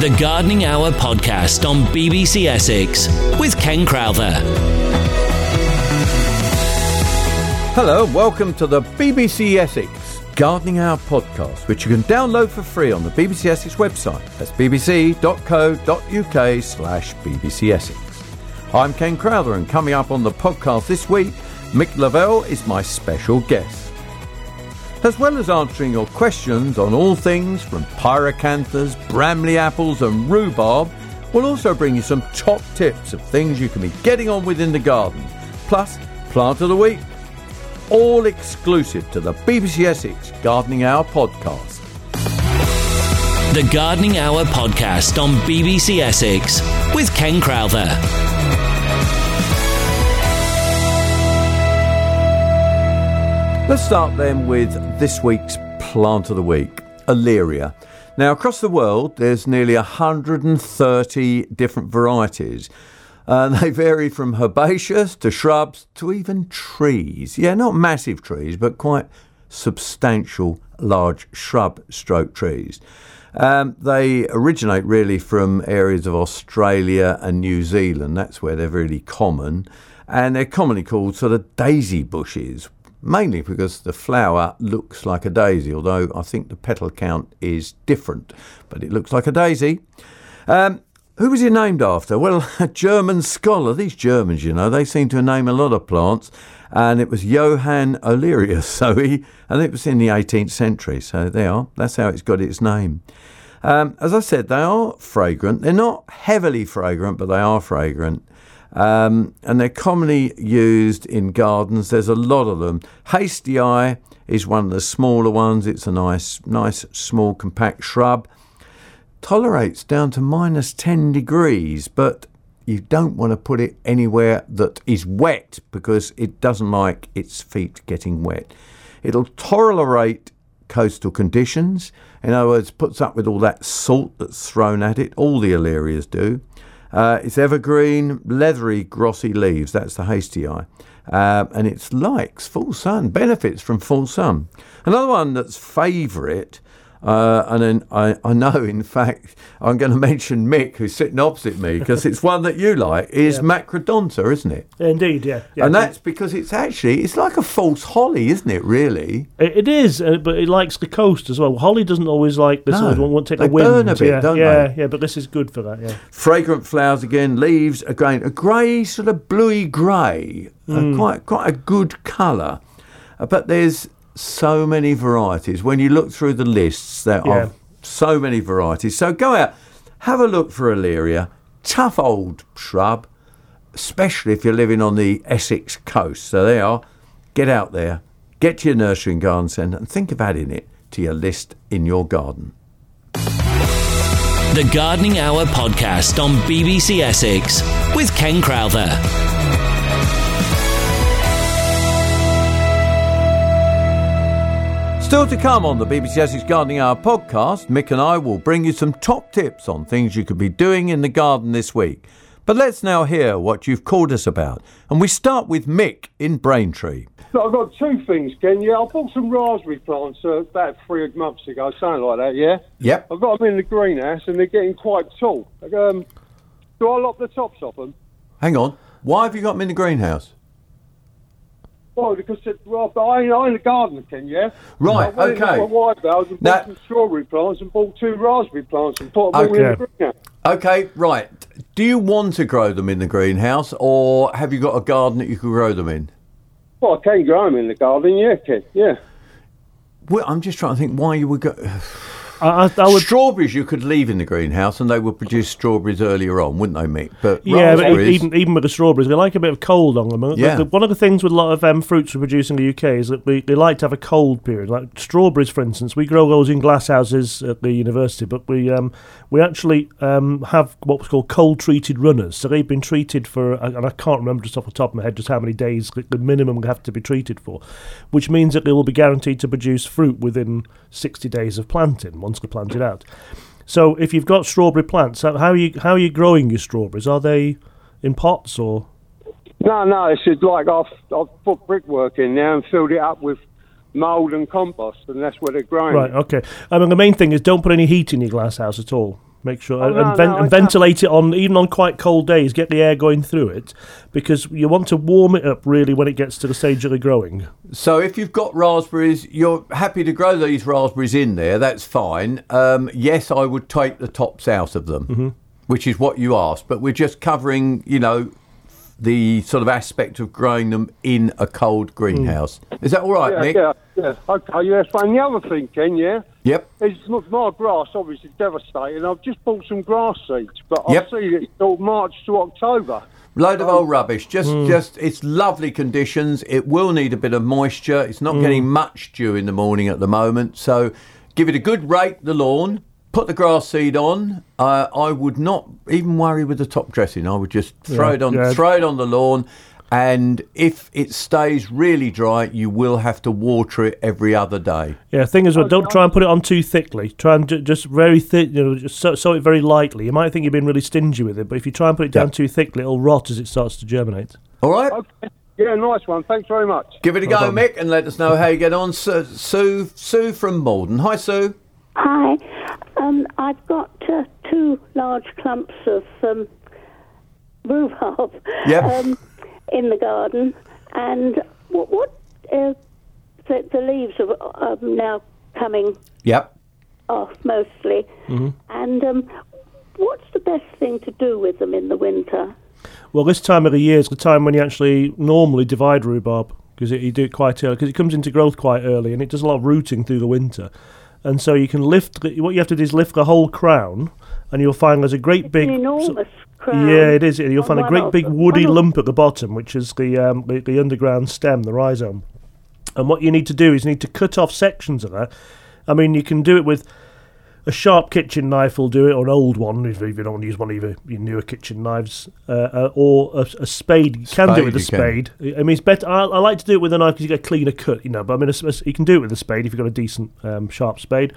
The Gardening Hour podcast on BBC Essex with Ken Crowther. Hello, welcome to the BBC Essex Gardening Hour podcast, which you can download for free on the BBC Essex website. That's bbc.co.uk slash BBC Essex. I'm Ken Crowther, and coming up on the podcast this week, Mick Lavelle is my special guest. As well as answering your questions on all things from pyracanthus, Bramley apples, and rhubarb, we'll also bring you some top tips of things you can be getting on with in the garden, plus Plant of the Week, all exclusive to the BBC Essex Gardening Hour podcast. The Gardening Hour podcast on BBC Essex with Ken Crowther. Let's start then with this week's plant of the week, Olearia. Now, across the world, there's nearly 130 different varieties. And they vary from herbaceous to shrubs to even trees. Yeah, not massive trees, but quite substantial large shrub stroke trees. Um, they originate really from areas of Australia and New Zealand. That's where they're really common. And they're commonly called sort of daisy bushes, mainly because the flower looks like a daisy, although I think the petal count is different, but it looks like a daisy. Um, who was he named after? Well, a German scholar. These Germans, you know, they seem to name a lot of plants, and it was Johann Olearius. So he, and it was in the 18th century. So there are. That's how it's got its name. Um, as I said, they are fragrant. They're not heavily fragrant, but they are fragrant. Um, and they're commonly used in gardens. There's a lot of them. haastii is one of the smaller ones. It's a nice, nice, small, compact shrub. Tolerates down to minus 10 degrees, but you don't want to put it anywhere that is wet because it doesn't like its feet getting wet. It'll tolerate coastal conditions. In other words, puts up with all that salt that's thrown at it. All the Olearias do. Uh, it's evergreen, leathery, glossy leaves. That's the haastii. Uh, and it likes full sun, benefits from full sun. Another one that's favourite uh, and then I, I know, in fact, I'm going to mention Mick, who's sitting opposite me, because it's one that you like, is yeah. Macrodonta, isn't it? Indeed, yeah. yeah. And that's because it's actually, it's like a false holly, isn't it, really? it, it is, uh, but it likes the coast as well. Holly doesn't always like this, no, won't take they the wind. burn a bit, yeah, don't yeah, they? Yeah, but this is good for that, yeah. Fragrant flowers again, leaves again, a grey, sort of bluey grey, mm. quite, quite a good colour. Uh, but there's so many varieties. When you look through the lists, there yeah. are so many varieties. So go out, have a look for Olearia. tough old shrub, especially if you're living on the Essex coast. So there are. Get out there, get to your nursery and garden centre, and think of adding it to your list in your garden. The Gardening Hour podcast on BBC Essex with Ken Crowther. Still to come on the BBC Essex Gardening Hour podcast, Mick and I will bring you some top tips on things you could be doing in the garden this week. But let's now hear what you've called us about. And we start with Mick in Braintree. So I've got two things, Ken. Yeah, I bought some raspberry plants uh, about three months ago, something like that, yeah? Yep. I've got them in the greenhouse and they're getting quite tall. Um, do I lock the tops off them? Hang on. Why have you got them in the greenhouse? Well, because it, well, I I ain't a gardener, Ken, yeah? Right, I okay. My wife house and bought some strawberry plants and bought two raspberry plants and put them all in the greenhouse. Okay, right. Do you want to grow them in the greenhouse or have you got a garden that you can grow them in? Well, I can grow them in the garden, yeah, Ken, yeah. Well, I'm just trying to think why you would go. I, I, would... Strawberries you could leave in the greenhouse and they would produce strawberries earlier on, wouldn't they, Mick? But yeah, but even even with the strawberries, they like a bit of cold on them. Yeah. The, the, one of the things with a lot of um, fruits we produce in the UK is that we, they like to have a cold period. Like strawberries, for instance, we grow those in glass houses at the university, but we um, we actually um, have what's called cold treated runners. So they've been treated for, and I can't remember just off the top of my head just how many days the minimum have to be treated for, which means that they will be guaranteed to produce fruit within 60 days of planting once they're planted out. So if you've got strawberry plants, how are you how are you growing your strawberries? Are they in pots or? No, no. It's just like I've I've put brickwork in there and filled it up with mould and compost, and that's where they're growing. Right. Okay. I mean, the main thing is don't put any heat in your glass house at all. Make sure Oh, and, no, and, ven- no, and ventilate it on even on quite cold days. Get the air going through it because you want to warm it up really when it gets to the stage of the growing. So if you've got raspberries, you're happy to grow these raspberries in there. That's fine. Um, yes, I would take the tops out of them, Mm-hmm. which is what you asked. But we're just covering, you know, the sort of aspect of growing them in a cold greenhouse. Is that all right, Yeah, Nick? yeah, yeah. Okay, yeah, that's fine. The other thing, Ken, yeah, Yep. It's, m- my grass obviously devastating. I've just bought some grass seeds, but Yep. I see it's till March to October. Load of old rubbish. Just, Hmm. just it's lovely conditions. It will need a bit of moisture. It's not getting much dew in the morning at the moment. So, give it a good rake the lawn. Put the grass seed on. Uh, I would not even worry with the top dressing. I would just throw Yeah, it on, yeah. throw it on the lawn. And if it stays really dry, you will have to water it every other day. Yeah. Thing is, well, don't try and put it on too thickly. Try and ju- just very thin. You know, just sow, sow it very lightly. You might think you've been really stingy with it, but if you try and put it down Yeah. too thickly, it'll rot as it starts to germinate. All right. Okay. Yeah, nice one. Thanks very much. Give it a go, Mick, and let us know how you get on. Sue, Sue, Sue from Maldon. Hi, Sue. Hi. Um, I've got uh, two large clumps of um, rhubarb Yep. um, in the garden, and what, what uh, the, the leaves are um, now coming Yep. off mostly, and um, what's the best thing to do with them in the winter? Well, this time of the year is the time when you actually normally divide rhubarb because you do it quite early because it comes into growth quite early and it does a lot of rooting through the winter. And so you can lift. the- What you have to do is lift the whole crown, and you'll find there's a great big. An enormous crown. Yeah, it is. You'll find a great big woody lump at the bottom, which is the, um, the the underground stem, the rhizome. And what you need to do is you need to cut off sections of that. I mean, you can do it with a sharp kitchen knife will do it, or an old one if, you don't want to use one of your, your newer kitchen knives, uh, uh, or a, a spade. You can do it with a Spade spade. I mean, it's better. I, I like to do it with a knife because you get a cleaner cut, you know. But I mean, a, s- you can do it with a spade if you've got a decent um, sharp spade.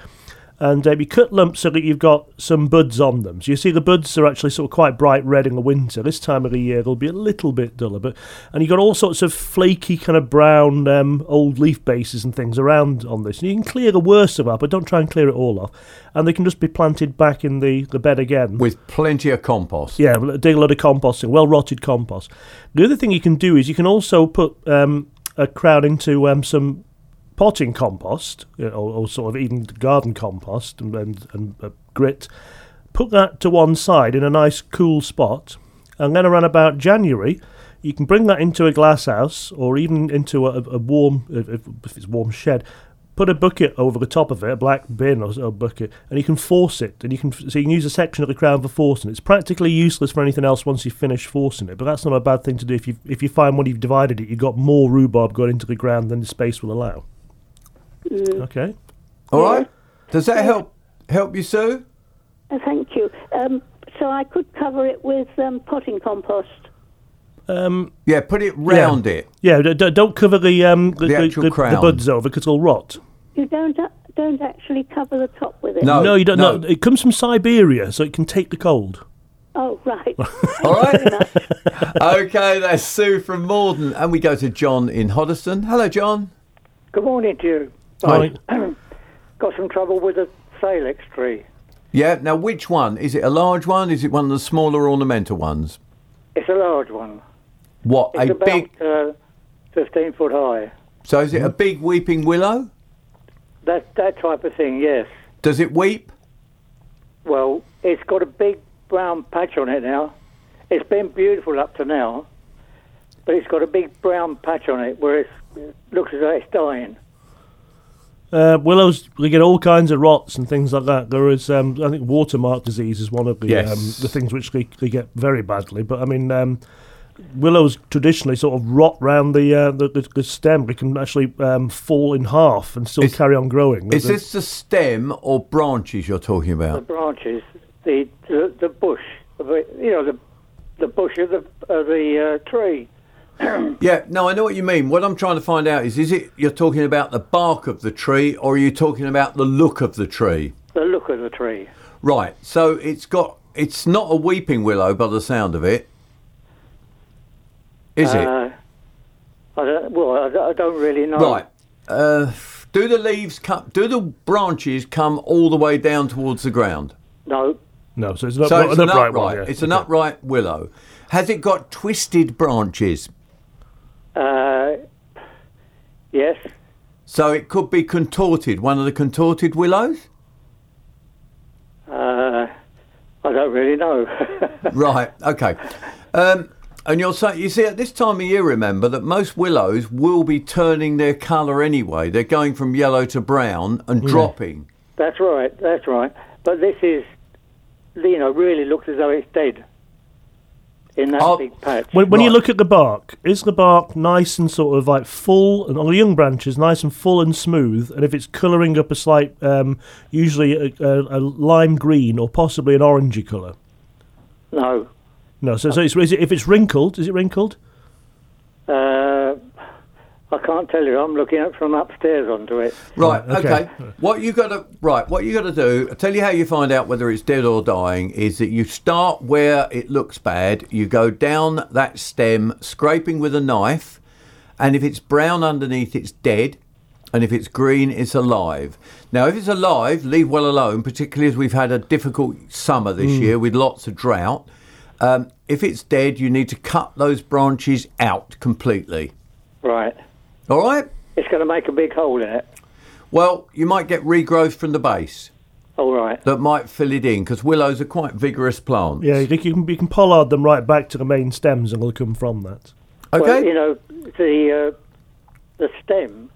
And uh, you cut lumps so that you've got some buds on them. So you see the buds are actually sort of quite bright red in the winter. This time of the year they'll be a little bit duller, but and you've got all sorts of flaky kind of brown um, old leaf bases and things around on this. And you can clear the worst of that, but don't try and clear it all off. And they can just be planted back in the, the bed again. With plenty of compost. Yeah, dig a lot of compost in, well rotted compost. The other thing you can do is you can also put um, a crowd into um, some potting compost, or, or sort of even garden compost and, and, and uh, grit. Put that to one side in a nice cool spot, and then around about January, you can bring that into a glass house or even into a, a warm, if if it's warm shed. Put a bucket over the top of it, a black bin or a bucket, and you can force it. And you can so you can use a section of the crown for forcing. It's practically useless for anything else once you finish forcing it, but that's not a bad thing to do. If you if you find when you've divided it, you've got more rhubarb going into the ground than the space will allow. Okay. All right. Does that help help you, Sue? Uh, thank you. Um, so I could cover it with um, potting compost. Um, Yeah, put it round it. yeah, d- d- don't cover the um the, The actual the, crown. buds over because it'll rot. You don't uh, don't actually cover the top with it. No. no, you don't. no. No. it comes from Siberia, so it can take the cold. Oh right. All right. okay, that's Sue from Morden, and we go to John in Hoddesdon. Hello, John. Good morning to you. Right. Got some trouble with the salix tree. Yeah. Now, which one is it? A large one? Is it one of the smaller ornamental ones? It's a large one. What It's a about big. uh, 15 foot high. So, is it a big weeping willow? That that type of thing, yes. Does it weep? Well, it's got a big brown patch on it now. It's been beautiful up to now, but it's got a big brown patch on it where it's, it looks as though it's dying. Uh, willows, they get all kinds of rots and things like that. There is, um, I think, watermark disease is one of the Yes. um, the things which they, they get very badly. But I mean, um, willows traditionally sort of rot round the uh, the, the, the stem. They can actually um, fall in half and still Is- carry on growing. Is The- this the stem or branches you're talking about? The branches, the the, the bush, of it, you know, the the bush of the of the uh, tree. Yeah, no, I know what you mean. What I'm trying to find out is is it you're talking about the bark of the tree or are you talking about the look of the tree? The look of the tree. Right. So it's got it's not a weeping willow by the sound of it. Is it? Uh, I don't, well, I don't- I don't really know. Right. uh, do the leaves come? Do the branches come all the way down towards the ground? No, No, so it's an, So it's an an upright upright. one. Yeah. It's an Okay. upright willow. Has it got twisted branches? Uh, yes, So it could be contorted. One of the contorted willows. uh, I don't really know. Right. Okay. Um, and you're saying, you see, at this time of year, remember that most willows will be turning their colour anyway. They're going from yellow to brown and dropping. that's right, that's right. But this is, you know, really looks as though it's dead in that Oh, big patch. When, when you look at the bark, is the bark nice and sort of like full, and on the young branches, nice and full and smooth? And if it's colouring up a slight, um, usually a, a, a lime green or possibly an orangey colour? No, No, so, so it's, is it, if it's wrinkled, is it wrinkled? uh, I can't tell you. I'm looking up from upstairs onto it. Right. Right, Okay. okay. What you got to right. What you got to do. I'll tell you how you find out whether it's dead or dying. Is that you start where it looks bad. You go down that stem, scraping with a knife, and if it's brown underneath, it's dead. And if it's green, it's alive. Now, if it's alive, leave well alone, particularly as we've had a difficult summer this year with lots of drought. Um, if it's dead, you need to cut those branches out completely. Right. All right? It's going to make a big hole in it. Well, you might get regrowth from the base. All right. that might fill it in because willows are quite vigorous plants. Yeah, you can, you can pollard them right back to the main stems and they'll come from that. Okay. Well, you know, the uh, the stem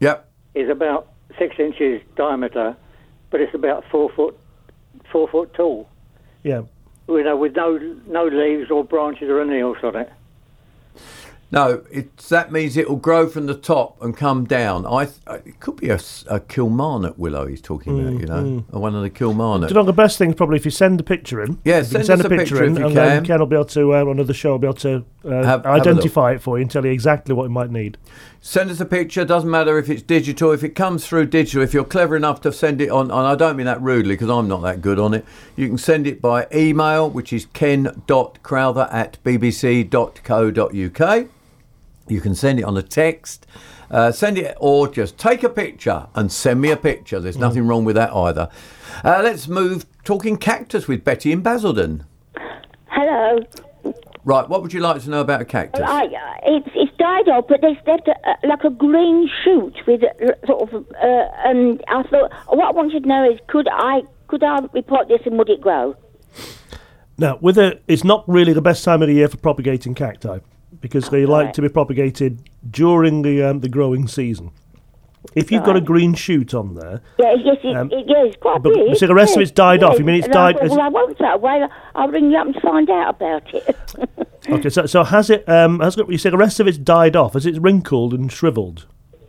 yep. is about six inches diameter, but it's about four foot four foot tall. Yeah. You know, with no no leaves or branches or anything else on it. No, it's that means it will grow from the top and come down. I th- it could be a, a Kilmarnock willow he's talking about. You know, or one of the Kilmarnock. Do you know the best thing is probably if you send a picture in? Yeah, send us a picture if you and can. then Ken will be able to uh, on another show will be able to uh, Have- have identify it for you and tell you exactly what you might need. Send us a picture. Doesn't matter if it's digital. If it comes through digital, if you're clever enough to send it on, and I don't mean that rudely because I'm not that good on it. You can send it by email, which is ken.crowther at bbc.co.uk. You can send it on a text. Uh, send it or just take a picture and send me a picture. There's nothing wrong with that either. Uh, let's move talking cactus with Betty in Basildon. Hello. Right, what would you like to know about a cactus? I, uh, it's, it's died off, but there's left a, a, like a green shoot with sort of. Uh, and I thought, what I wanted to know is, could I could I repot this and would it grow? Now, with a, it's not really the best time of the year for propagating cacti because they like Right. to be propagated during the um, the growing season. If you've got a green shoot on there, Yeah, yes, it, Um, it, quite but- big. so the rest of it's died off. You mean it's And I died thought, as- Well, I want that. Well, I'll ring you up and find out about it. okay. So, so has it? Um, has got, you say the rest of it's died off? Has it wrinkled and shriveled?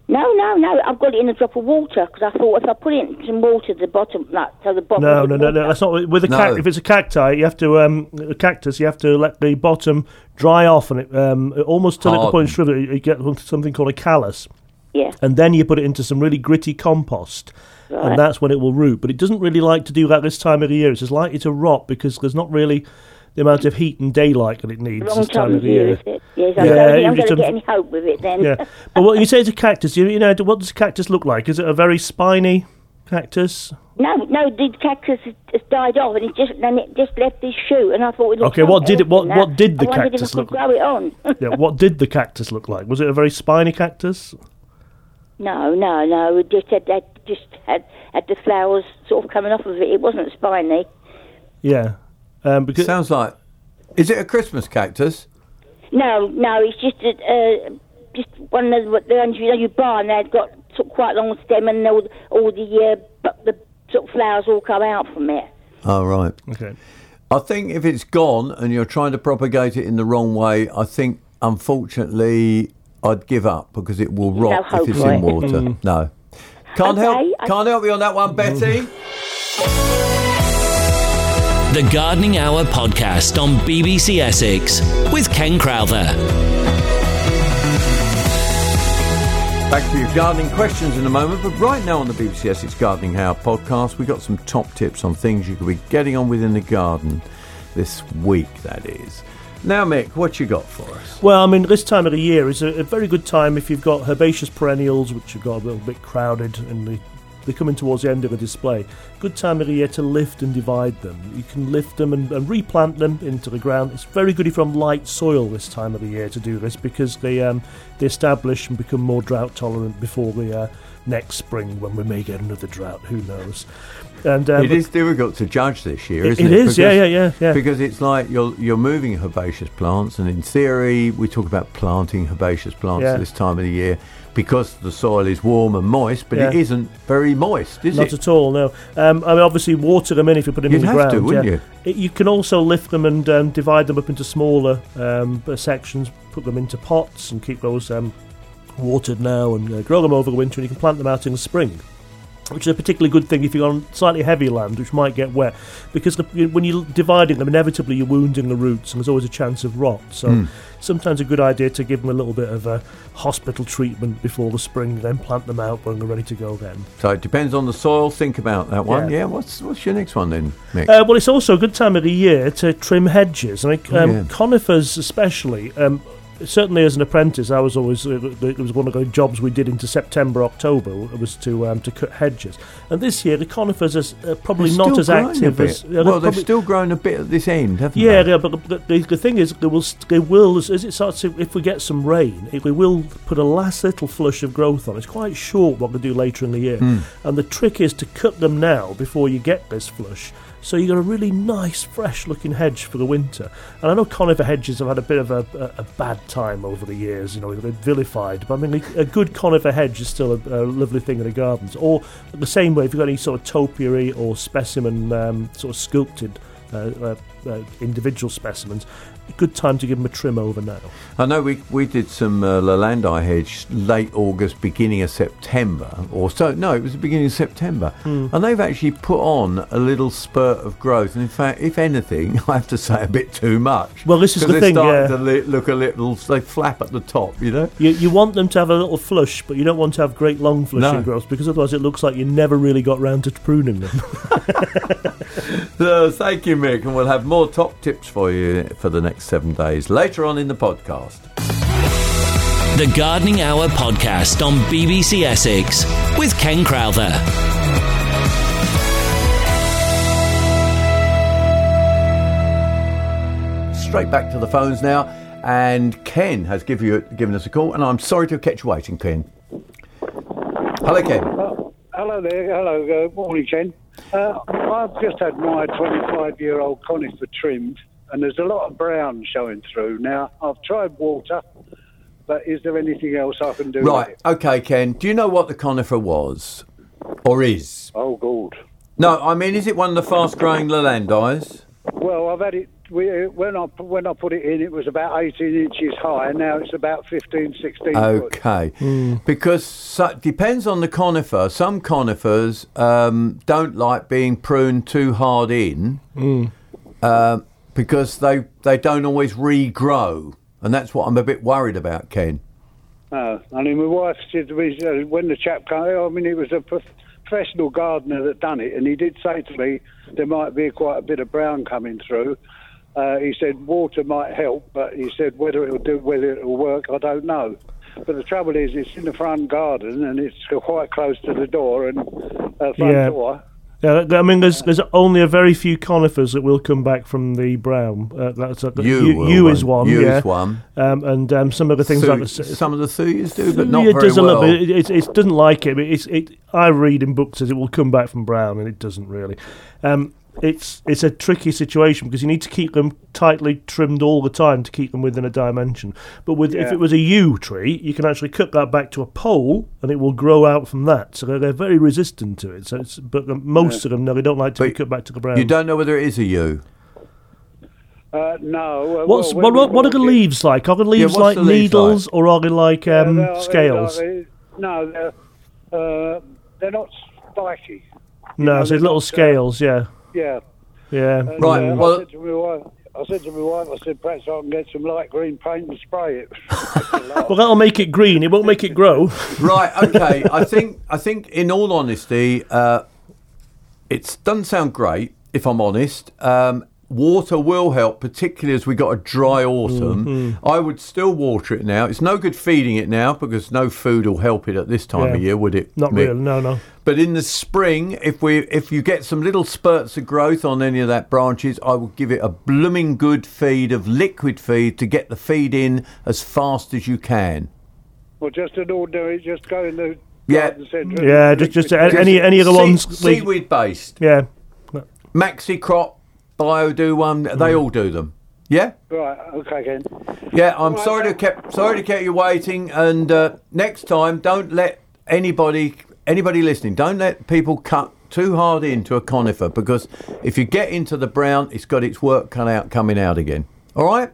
No, no, no. I've got it in a drop of water because I thought if I put it in some water, at the bottom, like, so the bottom. No, no, no, no. That's not with a No. cac- If it's a cacti, you have to um, a cactus. You have to let the bottom dry off and it um, almost till it the point of Harden. shrivel. You get something called a callus. Yeah. and then you put it into some really gritty compost, Right. and that's when it will root. But it doesn't really like to do that this time of the year. It's just likely to rot because there's not really the amount of heat and daylight that it needs Wrong this time of year, is? Yes, Yeah, I don't think I'm going to get any hope with it then. Yeah, but what you say it's a cactus, you, you know, what does a cactus look like? Is it a very spiny cactus? No, no, the cactus has- died off, and it just then it just left this shoot, and I thought. It looked Okay, what did it- what- what did the I cactus look could grow it on. Yeah, what did the cactus look like? Was it a very spiny cactus? no, no, no. It just had, had just had had the flowers sort of coming off of it. It wasn't spiny. Yeah, um, because Sounds like. Is it a Christmas cactus? No, no, it's just a, uh, just one of the, the ones you know you buy, and they've got sort of quite long stem, and all, all the uh, bu- the sort of flowers all come out from it. Oh, right. okay. I think if it's gone and you're trying to propagate it in the wrong way, I think unfortunately I'd give up because it will rot hope if it's in it. water. No. Can't Okay, help I- can't help you on that one, Betty. The Gardening Hour podcast on BBC Essex with Ken Crowther. Back to your gardening questions in a moment, but right now on the BBC Essex Gardening Hour podcast, we got some top tips on things you could be getting on with in the garden this week, that is. Now, Mick, what you got for us? Well, I mean, this time of the year is a, a very good time if you've got herbaceous perennials, which have got a little bit crowded in they, they're coming towards the end of the display. Good time of the year to lift and divide them. You can lift them and, and replant them into the ground. It's very good if you're on light soil this time of the year to do this because they um, they establish and become more drought tolerant before the uh, next spring when we may get another drought. Who knows? And um, it is difficult to judge this year, isn't it it? is, yeah, yeah, yeah, yeah. Because it's like you're you're moving herbaceous plants, and in theory, we talk about planting herbaceous plants Yeah. this time of the year because the soil is warm and moist, but it Yeah. isn't very moist, is Not it? Not at all, no. Um, I mean, obviously, water them in if you put them You'd in the have ground. to, wouldn't yeah. you? It, you can also lift them and um, divide them up into smaller um, uh, sections, put them into pots, and keep those um, watered now and uh, grow them over the winter, and you can plant them out in the spring. Which is a particularly good thing if you're on slightly heavy land, which might get wet, because the, when you're dividing them, inevitably you're wounding the roots, and there's always a chance of rot. So Hmm. sometimes a good idea to give them a little bit of a hospital treatment before the spring, then plant them out when they're ready to go again. So it depends on the soil. Think about that one. Yeah. Yeah. What's what's your next one then, Mick? Uh, well, it's also a good time of the year to trim hedges. I mean, Oh, um, yeah. conifers especially. Um, certainly, as an apprentice, I was always uh, it was one of the jobs we did into September, October. Was to um, to cut hedges. And this year, the conifers are uh, probably not as active as. well, they're they've still grown a bit at this end, haven't yeah, they? yeah, but the, the, the thing is, they will, they will as, as it starts to, if we get some rain, it, we will put a last little flush of growth on. It's quite short what they do later in the year, Hmm. and the trick is to cut them now before you get this flush. So you've got a really nice, fresh-looking hedge for the winter. And I know conifer hedges have had a bit of a, a, a bad time over the years. You know, they've been vilified. But I mean, a good conifer hedge is still a, a lovely thing in the gardens. Or the same way, if you've got any sort of topiary or specimen, um, sort of sculpted uh, uh, uh, individual specimens, good time to give them a trim over now. I know we we did some uh, Leylandii hedge late August, beginning of September, or so. No, it was the beginning of September, Hmm. and they've actually put on a little spurt of growth. And in fact, if anything, I have to say a bit too much. Well, this is the thing, yeah. to li- look a little. They flap at the top, you know. You, you want them to have a little flush, but you don't want to have great long flushing No. growths because otherwise it looks like you never really got round to pruning them. So thank you, Mick, and we'll have more top tips for you for the next seven days later on in the podcast. The Gardening Hour podcast on BBC Essex with Ken Crowther. Straight back to the phones now, and Ken has give you, given us a call, and I'm sorry to have kept you waiting, Ken. Hello, Ken. Oh, hello there. Hello. Uh, morning, Ken. Uh, I've just had my 25 year old conifer trimmed, and there's a lot of brown showing through. Now, I've tried water, but is there anything else I can do? Right, With it? okay, Ken. Do you know what the conifer was, or is? Oh, good. No, I mean, is it one of the fast-growing Leylandiis? Well, I've had it. We, when I when I put it in, it was about 18 inches high. And now it's about 15, 16 foot. Okay, because so, depends on the conifer. Some conifers um, don't like being pruned too hard in, uh, because they they don't always regrow, and that's what I'm a bit worried about, Ken. No, I mean, my wife said to uh, when the chap came. I mean, it was a prof- professional gardener that done it, and he did say to me there might be quite a bit of brown coming through. Uh, he said water might help, but he said whether it'll do, whether it'll work, I don't know. But the trouble is, it's in the front garden, and it's quite close to the door and uh, front Yeah. door. Yeah, I mean, there's there's only a very few conifers that will come back from the brown. Uh, that's a, You, you, you is one, You yeah. is one. Um, and um, some of the things like the, Thu- some of the thuyas do, but not it very does a well. little bit. It, it, it doesn't like it. But it's it. I read in books that it will come back from brown, and it doesn't really. Um, it's it's a tricky situation because you need to keep them tightly trimmed all the time to keep them within a dimension. But with if it was a yew tree, you can actually cut that back to a pole, and it will grow out from that. So they're, they're very resistant to it. So it's but most of them no, they don't like to be cut back to the brown. You don't know whether it is a yew. Uh, no. uh, What's well, what, what, what are the leaves like? Are the leaves what's like the leaves needles or are they like um, Yeah, they're- scales? they're- No, they're, uh, they're not spiky. no, know, so they're little not, uh, scales. Yeah, Yeah. yeah. And, Right, uh, well- I said to my wife, I said to my wife, I said perhaps I can get some light green paint and spray it. Well, that'll make it green. It won't make it grow. Right. Okay. I think. I think. In all honesty, uh, it doesn't sound great. If I'm honest, um, water will help, particularly as we got a dry autumn. Mm-hmm. I would still water it now. It's no good feeding it now because no food will help it at this time Yeah. of year, would it? Not Mick? really. No, no. But in the spring, if we if you get some little spurts of growth on any of that branches, I would give it a blooming good feed of liquid feed to get the feed in as fast as you can. Well, just an ordinary, just go in the Yeah. Yeah, just just any any of the ones. we- seaweed based, yeah. Maxicrop, bio do one. They all do them. Yeah. Right, okay, Ken. Yeah, I'm sorry to kept sorry to keep you waiting. And uh, next time, don't let anybody anybody listening don't let people cut too hard into a conifer because if you get into the brown, it's got its work cut out coming out again. All right.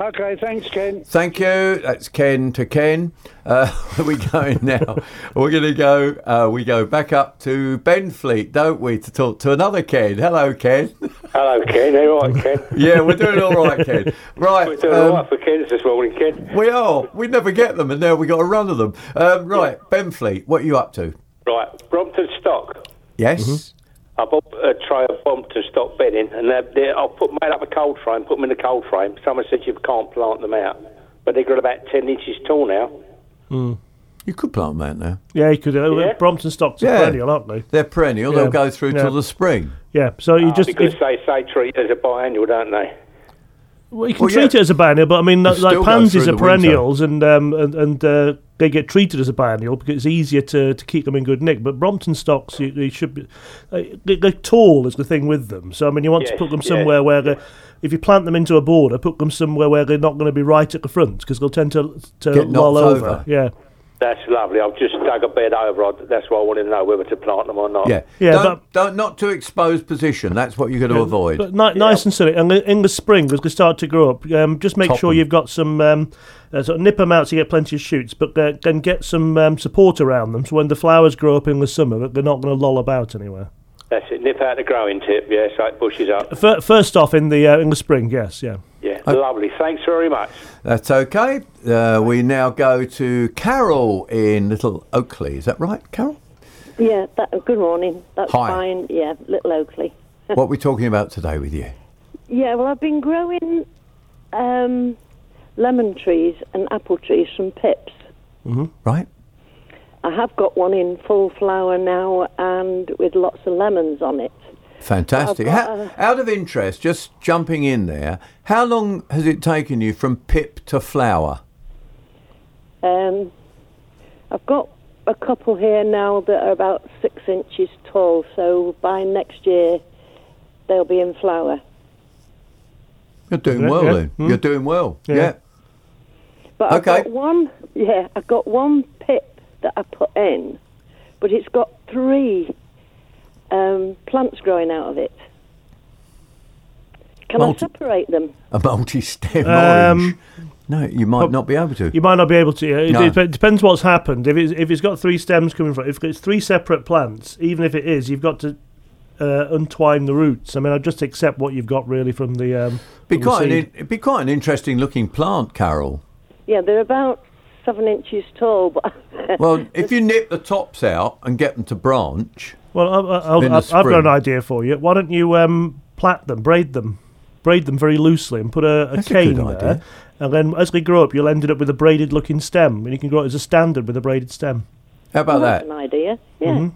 Okay, thanks, Ken. Thank you. That's Ken to Ken. Uh, where we going now? We're going to go. Uh, we go back up to Benfleet, don't we, to talk to another Ken. Hello, Ken. Hello, Ken. Are you all right, Ken? yeah, we're doing all right, Ken. Right. We're doing um, all right for Kens this morning, Ken. We are. We never get them, and now we got a run of them. Um, right, Benfleet, what are you up to? Right, Brompton stock. Yes. I bought uh, a tray of Brompton stock bedding, and they're, they're, I put made up a cold frame, put them in the cold frame. Someone said you can't plant them out, but they've got about ten inches tall now. Hmm. You could plant them out now. Yeah, you could. Uh, Yeah. Brompton stocks are Yeah. perennial, aren't they? They're perennial. Yeah. They'll go through Yeah. till the spring. Yeah. So you ah, just because if- they say treat it as a biannual, don't they? Well, you can Well, treat yeah. it as a biennial, but I mean, like pansies are the winter. perennials, and um, and, and uh, they get treated as a biennial because it's easier to, to keep them in good nick. But Brompton stocks, you, you should be. Uh, they- they're tall is the thing with them. So I mean, you want to put them yeah, somewhere where. Uh, if you plant them into a border, put them somewhere where they're not going to be right at the front because they'll tend to to Get loll over. over. Yeah, That's lovely. I've just dug a bed over. That's why I wanted to know whether to plant them or not. Yeah. Yeah, Don't, but- don't not too exposed position. That's what you're going to avoid. But ni- nice and sunny. And in the spring, as they start to grow up, um, just make Top sure 'em. you've got some um, uh, sort of nip them out so you get plenty of shoots, but uh, then get some um, support around them so when the flowers grow up in the summer, that they're not going to loll about anywhere. That's it. Nip out the growing tip, yeah, so it bushes up. Fir- First off, in the uh, in the spring, yes, yeah. Yeah, lovely. Thanks very much. That's okay. Uh, we now go to Carol in Little Oakley. Is that right, Carol? Yeah, that, good morning. That's Hi. fine. Yeah, Little Oakley. what are we talking about today with you? Yeah, well, I've been growing um, lemon trees and apple trees from pips. Right? I have got one in full flower now and with lots of lemons on it. Fantastic. I've got How, out of interest, just jumping in there, how long has it taken you from pip to flower? Um, I've got a couple here now that are about six inches tall, so by next year they'll be in flower. You're doing well yeah. then. Hmm. You're doing well. Yeah. Yeah. But I've Okay. got one, yeah, I've got one pip that I put in, but it's got three um, plants growing out of it. Can Multi- I separate them? A multi-stem Um, orange. No, you might not be able to. You might not be able to. yeah. It, No. dep- depends what's happened. If it's, if it's got three stems coming from, if it's three separate plants, even if it is, you've got to uh, untwine the roots. I mean, I just accept what you've got really from the. Um, be from the quite an, it'd be quite an interesting looking plant, Carol. Yeah, they're about seven inches tall, but Well, if you nip the tops out and get them to branch, Well, I, I, I'll, In the I've, I've got an idea for you. Why don't you um, plait them, braid them, braid them very loosely, and put a, a That's a cane good there. idea. And then as they grow up, you'll end up with a braided-looking stem, and you can grow it as a standard with a braided stem. how about that's that? an idea. Yeah. Can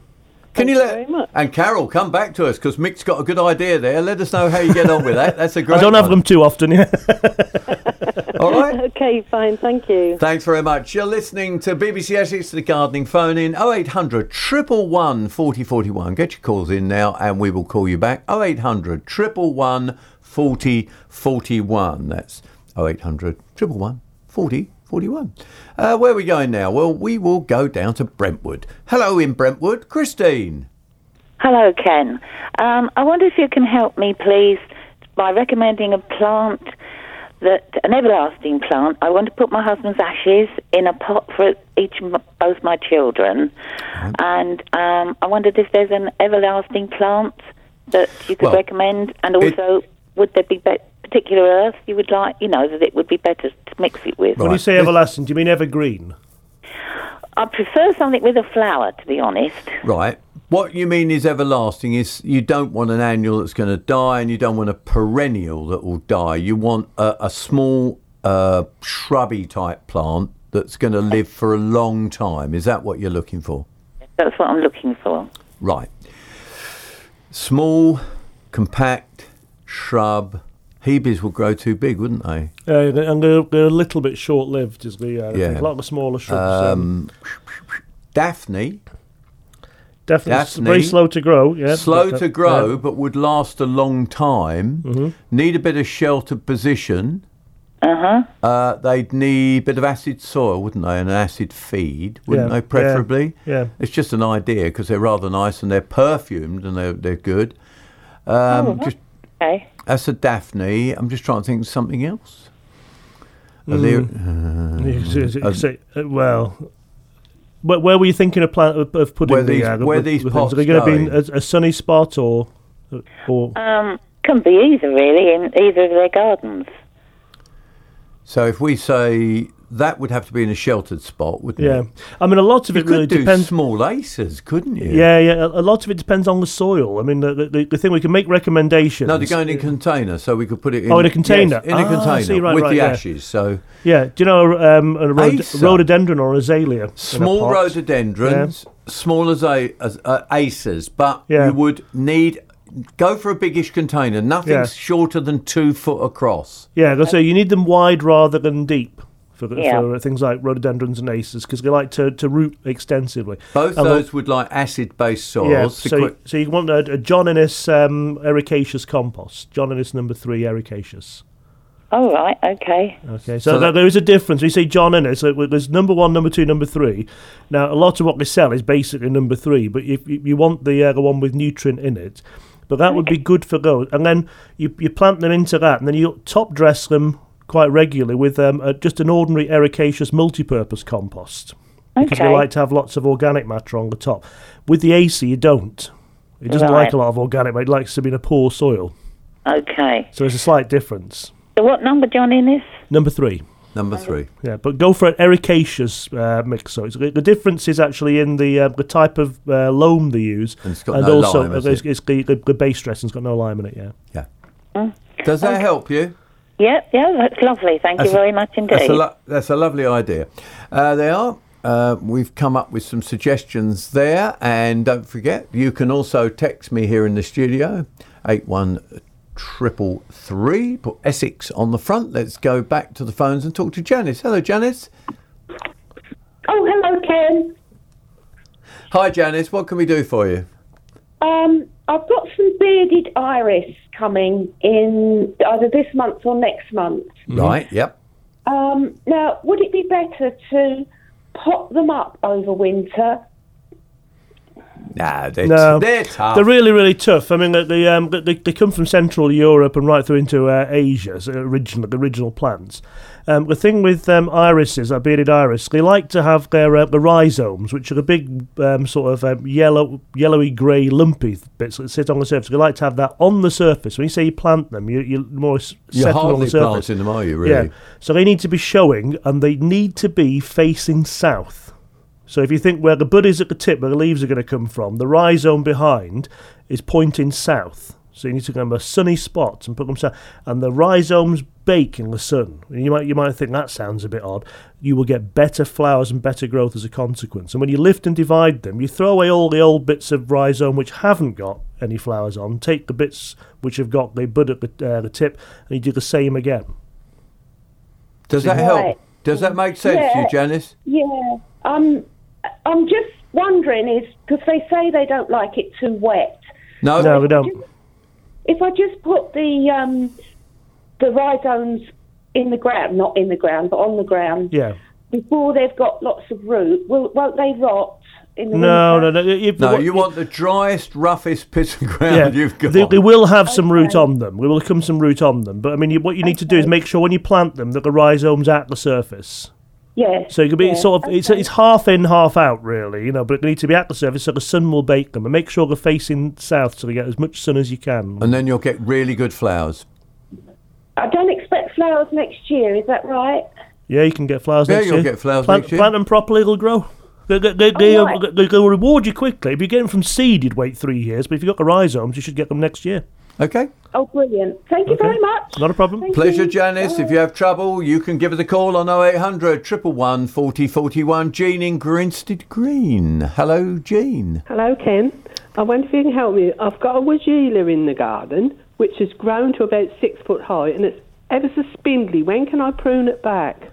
Thank you you let very and Carol come back to us because Mick's got a good idea there. Let us know how you get on with that. That's a great. I don't have one. them too often. Yeah. All right. Okay, fine. Thank you. Thanks very much. You're listening to BBC Essex, the gardening phone in 0800 111 4041. Get your calls in now and we will call you back. 0800 111 4041. That's 0800 111 4041. Uh, where are we going now? Well, we will go down to Brentwood. Hello in Brentwood, Christine. Hello, Ken. Um, I wonder if you can help me, please, by recommending a plant that an everlasting plant. I want to put my husband's ashes in a pot for each m- both my children, and um, I wondered if there's an everlasting plant that you could Well, recommend, and it- also would there be, be particular earth you would like, you know, that it would be better to mix it with. When you say everlasting, do you mean evergreen? I prefer something with a flower, to be honest. Right. What you mean is everlasting is you don't want an annual that's going to die, and you don't want a perennial that will die. You want a, a small uh, shrubby type plant that's going to live for a long time. Is that what you're looking for? That's what I'm looking for. Right. Small, compact shrub. Hebes will grow too big, wouldn't they? Yeah, and they're, they're a little bit short-lived. Is the uh, Yeah. think a lot of the smaller shrubs. Um, Daphne, definitely Daphne, very slow to grow. Yeah, slow but, to grow, yeah. but would last a long time. Mhm. Need a bit of sheltered position. Uh-huh. Uh, they'd need a bit of acid soil, wouldn't they, and an acid feed, wouldn't Yeah, they, preferably? yeah. It's just an idea because they're rather nice and they're perfumed and they're, they're good. Um, Oh, just, okay. That's a Daphne. I'm just trying to think of something else. Mm. ly- You could say- uh, uh, well, where, where were you thinking of, plan, of, of putting Where the, these- uh, where with- these with pots Are they going to be in a, a sunny spot or or Um, can be either, really, in either of their gardens. So if we say that would have to be in a sheltered spot, wouldn't yeah? it? Yeah. I mean, a lot of You it really depends. small acers, couldn't you? Yeah, yeah. A lot of it depends on the soil. I mean, the, the, the thing we can make recommendations. No, they're going in a container, so we could put it in. Oh, in a container. Yes, in a Ah, container see, right, with right, the yeah. ashes. So Yeah. Do you know um, a rhod- rhododendron or azalea? small rhododendrons, small as a as uh, acers, but Yeah. you would need go for a biggish container. Nothing's Yeah. shorter than two foot across. Yeah, so you need them wide rather than deep for, Yeah. for things like rhododendrons and acers because they like to, to root extensively. Both And those would like acid-based soils. Yeah, to so, quick- so you want a, a John Innes um, ericaceous compost. John Innes number three ericaceous. Oh, right, okay. Okay, so, So that- there is a difference. We say John Innes. So there's number one, number two, number three. Now a lot of what they sell is basically number three, but if you, you want the uh, the one with nutrient in it, but that would be good for those. And then you you plant them into that, and then you top dress them quite regularly with um, uh, just an ordinary ericaceous multi-purpose compost. Because they Okay. like to have lots of organic matter on the top. With the acer, you don't. It doesn't Right. like a lot of organic matter. It likes to be in a poor soil. Okay. So there's a slight difference. So what number John Innes? Number three. Number three. Yeah, but go for an ericaceous uh, mix. So it's, the difference is actually in the uh, the type of uh, loam they use, And it's got no also lime, has it's, it? it's the, the, the base dressing's got no lime in it. Yeah. Yeah. Does that help you? Yeah, yeah, that's lovely. Thank That's you a- very much That's indeed. a, lo- that's a lovely idea. Uh, they are. Uh, we've come up with some suggestions there, and don't forget, you can also text me here in the studio, eight one triple three. Put Essex on the front. Let's go back to the phones and talk to Janice. Hello, Janice. Oh, hello, Ken. Hi, Janice. What can we do for you? Um, I've got some bearded iris coming in either this month or next month. Right. Yep. Um, now, would it be better to pop them up over winter? Nah, they're, No, they're tough. They're really, really tough. I mean, they they, um, they, they come from Central Europe and right through into uh, Asia. So original, the original plants. Um, the thing with um, irises, a bearded iris, they like to have their uh, the rhizomes, which are the big um, sort of um, yellow, yellowy grey lumpy bits that sit on the surface. They like to have that on the surface. When you say you plant them, you, you're more You're settled on the surface. planting them, are you, really? Yeah. So they need to be showing, and they need to be facing south. So if you think where the bud is at the tip, where the leaves are going to come from, the rhizome behind is pointing south. So you need to go to a sunny spot and put them south. And the rhizomes bake in the sun. And you might you might think that sounds a bit odd. You will get better flowers and better growth as a consequence. And when you lift and divide them, you throw away all the old bits of rhizome which haven't got any flowers on. Take the bits which have got the bud at the, uh, the tip, and you do the same again. Does that Right. help? Does that make sense to you, Yeah. Janice? Yeah. Um, I'm just wondering is because they say they don't like it too wet. No, No, we don't. If I just put the um, the rhizomes in the ground, not in the ground, but on the ground, Yeah. before they've got lots of root, will, won't they rot in the No, winter? no, no. If, No, you want the driest, roughest piece of ground yeah, you've got. They, they will have some root on them. We will come some root on them. But I mean, you, what you need to do is make sure when you plant them that the rhizomes at the surface. Yes. So it could be yeah, sort of it's, okay. it's half in, half out, really. You know, but it needs to be at the surface so the sun will bake them, and make sure they're facing south so they get as much sun as you can. and then you'll get really good flowers. I don't expect flowers next year. Is that right? Yeah, you can get flowers Yeah, next year. Yeah, you'll get flowers plant, next year. Plant them properly, they'll grow. They, they, they, they, Oh, uh, right. they- they'll reward you quickly. If you get them from seed, you'd wait three years. But if you've got the rhizomes, you should get them next year. Okay. Oh, brilliant. Thank you very much. Not a problem. Thank Pleasure, you. Janice. If you have trouble, you can give us a call on 0800 111 40 41. Jean in Greenstead Green. Hello, Jean. Hello, Ken. I wonder if you can help me. I've got a Weigela in the garden, which has grown to about six foot high, and it's ever so spindly. When can I prune it back?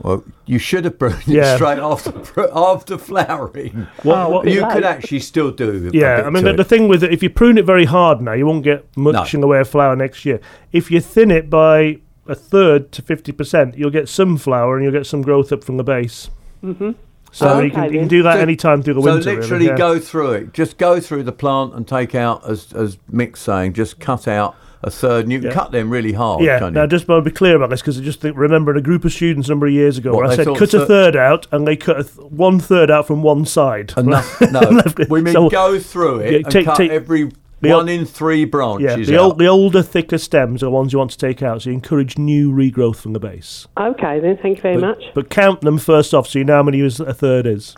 Well, you should have pruned it straight after after flowering. What- what- you Right. could actually still do. a Yeah, I mean, the, the thing with it, if you prune it very hard now, you won't get much No. in the way of flower next year. If you thin it by a third to 50%, you'll get some flower and you'll get some growth up from the base. Mm-hmm. So Oh, you, can, you can do that So- any time through the So winter. really, literally yeah. go through it. Just go through the plant and take out, as as Mick's saying, just cut out a third. And you can Yeah. cut them really hard, Yeah, can't now just want to be clear about this because I just think, remember a group of students a number of years ago What, where I said thought cut a third out and they cut a th- one third out from one side. Enough. No, we mean So- go through it Yeah, and take- cut take- every the one ol- in three Yeah, branches the, old, the older, thicker stems are the ones you want to take out, so you encourage new regrowth from the base. Okay, then. Thank you very But, much. but count them first off, so you know how many a third is.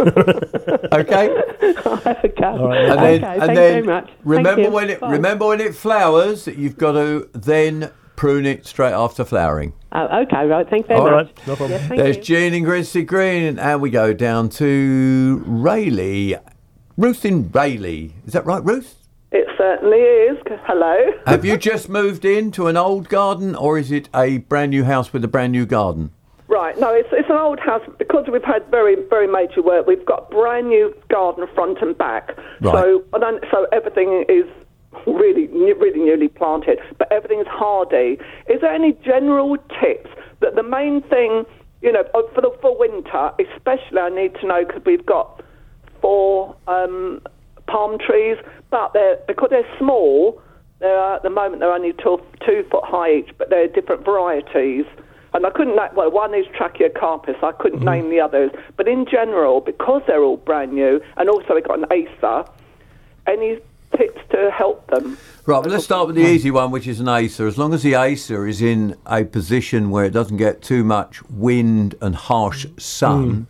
Okay, okay. and then okay, and thank you then very much. Thank remember you. when it Bye. remember when it flowers that you've got to then prune it straight after flowering. Oh, okay, right. Thank you very All much. right, no problem. Yes, There's you. Jean in Greenstead Green, and we go down to Rayleigh. Ruth in Rayleigh. Is that right, Ruth? It certainly is. Hello. Have you just moved into an old garden, or is it a brand new house with a brand new garden? Right, no, it's, it's an old house because we've had very, very major work. We've got brand new garden front and back. Right. So, I don't, so everything is really, really newly planted, but everything is hardy. Is there any general tips that the main thing, you know, uh, for the for winter, especially, I need to know because we've got four um, palm trees, but they're because they're small. They're at the moment they're only two, two foot high each, but they're different varieties. And I couldn't na- well, one is Trachycarpus. I couldn't mm-hmm. name the others, but in general, because they're all brand new, and also we've got an Acer. Any tips to help them? Right, well, let's start with the hmm. easy one, which is an Acer. As long as the Acer is in a position where it doesn't get too much wind and harsh mm. sun, mm.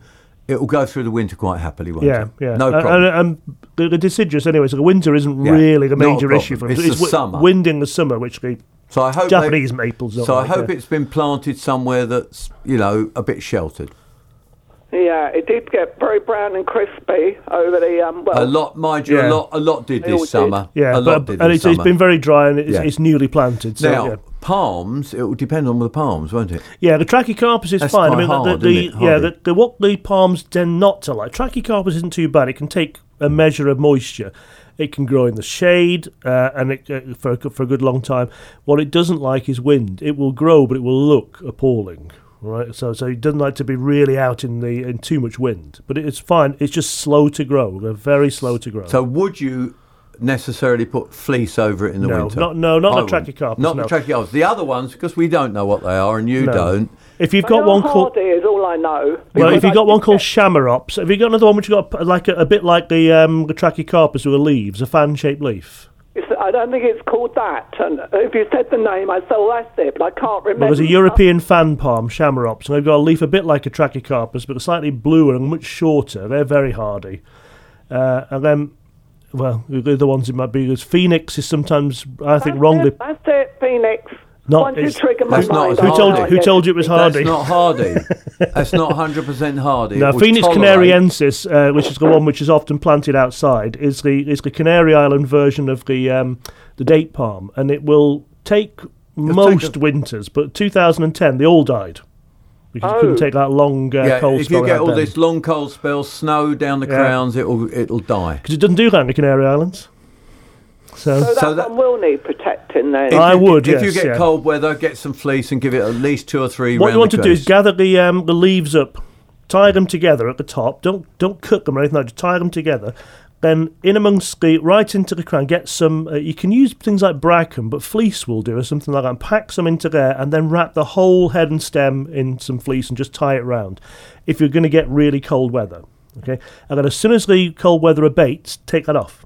it will go through the winter quite happily, won't Yeah, it? yeah. No problem. And, and the, the deciduous, anyway, so the winter isn't Yeah, really the major issue for them. It's the wi- summer. wind in the summer, which the so I hope Japanese they- maples don't So I hope yeah. it's been planted somewhere that's you know a bit sheltered. Yeah, it did get very brown and crispy over the um. Well, a lot, mind you, Yeah. a lot, a lot did They all this did. summer. Yeah, a lot but, did and this it's, it's summer. been very dry and it's, Yeah. it's newly planted. So, now yeah. palms. It will depend on the palms, won't it? Yeah, the trachycarpus is That's fine. I quite mean, the- hard, the, isn't it? yeah, the, the, what the palms tend not to like. Trachycarpus isn't too bad. It can take a measure of moisture. It can grow in the shade uh, and it, uh, for a, for a good long time. What it doesn't like is wind. It will grow, but it will look appalling. Right, so so it doesn't like to be really out in the in too much wind, but it's fine. It's just slow to grow. They're very slow to grow. So would you necessarily put fleece over it in the No, winter? not- no, not I the wouldn't. Trachycarpus, Not no. the trachycarpus. The other ones, because we don't know what they are, and you No. don't. if you've got one called hardy is all I know. Well, if you've got one did called get- Chamaerops, have you got another one which you got a- like a, a bit like the um, the Trachycarpus with the leaves, a fan-shaped leaf? I don't think it's called that. And if you said the name, I said, well, that's it, but I can't remember. Well, there's a European fan palm, Chamaerops, and they've got a leaf a bit like a Trachycarpus, but slightly bluer and much shorter. They're very hardy. Uh, and then, well, the other ones it might be is Phoenix is sometimes, I think, That's wrongly. It, that's it, Phoenix. Not- Once you trigger my not mind, Who told hardy. you? Who told you it was hardy? That's not hardy. That's not 100% hardy. It No, will Phoenix tolerate- canariensis, uh, which is the one which is often planted outside, is the is the Canary Island version of the um, the date palm, and it will take most a- winters. But 2010, they all died because you couldn't Oh. take that long uh, Yeah, cold if spell you get all then. this long cold spell, snow down the Yeah. crowns, it'll it'll die. because it doesn't do that in the Canary Islands. So, So that, So that- one will need protecting then. If I you, would, If you yes, get yeah. cold weather, get some fleece and give it at least two or three. what you want the to do is gather the um, the leaves up, tie them together at the top. Don't don't cut them or anything. like that, Just tie them together. Then in amongst the right into the crown, get some. Uh, you can use things like bracken, but fleece will do or something like that. And pack some into there, and then wrap the whole head and stem in some fleece and just tie it round. If you're going to get really cold weather, okay. And then as soon as the cold weather abates, take that off.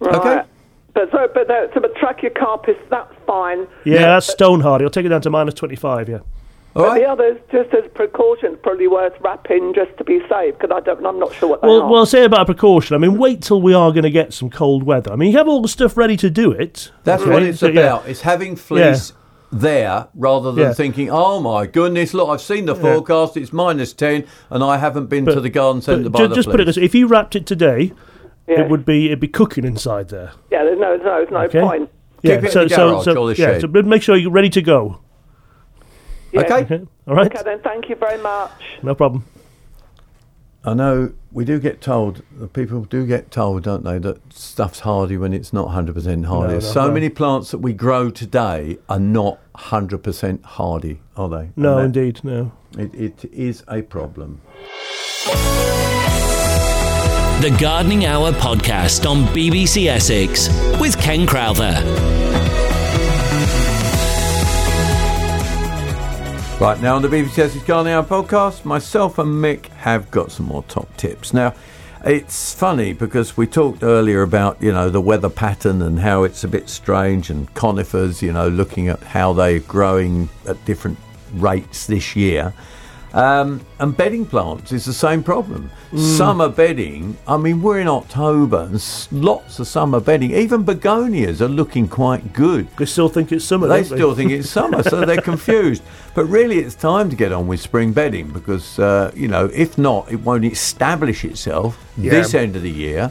right. Okay. But so, but the, so the Trachycarpus, that's fine. Yeah, that's stone hard. It'll take it down to minus twenty five. Yeah. All but right. the others, just as precautions, probably worth wrapping just to be safe because I don't, I'm not sure what they Well, are. well, say about a precaution. I mean, wait till we are going to get some cold weather. I mean, you have all the stuff ready to do it. That's okay? what it's So, yeah. about. It's having fleece there rather than Yeah. thinking, oh my goodness, look, I've seen the Yeah. forecast, it's minus 10, and I haven't been to the garden centre to But buy ju- the just put it fleece. this: if you wrapped it today, Yeah. it would be it'd be cooking inside there. yeah, there's no, there's no, there's no Okay. point. Yeah, Keep it in so the so garage so or the yeah, shed. so but make sure you're ready to go. Okay. All right, Okay, then. Thank you very much. no problem. I know we do get told, the people do get told, don't they, that stuff's hardy when it's not 100% hardy. No, no, so no. many plants that we grow today are not 100% hardy, are they? No, that- indeed, no. It, it is a problem. The Gardening Hour podcast on BBC Essex with Ken Crowther. Right now on the BBC Essex Gardening Hour podcast, myself and Mick have got some more top tips. Now, it's funny because we talked earlier about you know the weather pattern and how it's a bit strange, and conifers, you know, looking at how they're growing at different rates this year. Um, and bedding plants is the same problem. Mm. Summer bedding, I mean, we're in October and lots of summer bedding. Even begonias are looking quite good. They still think it's summer. They still think it's summer, so they're confused. But really, it's time to get on with spring bedding because, uh, you know, if not, it won't establish itself Yeah. this end of the year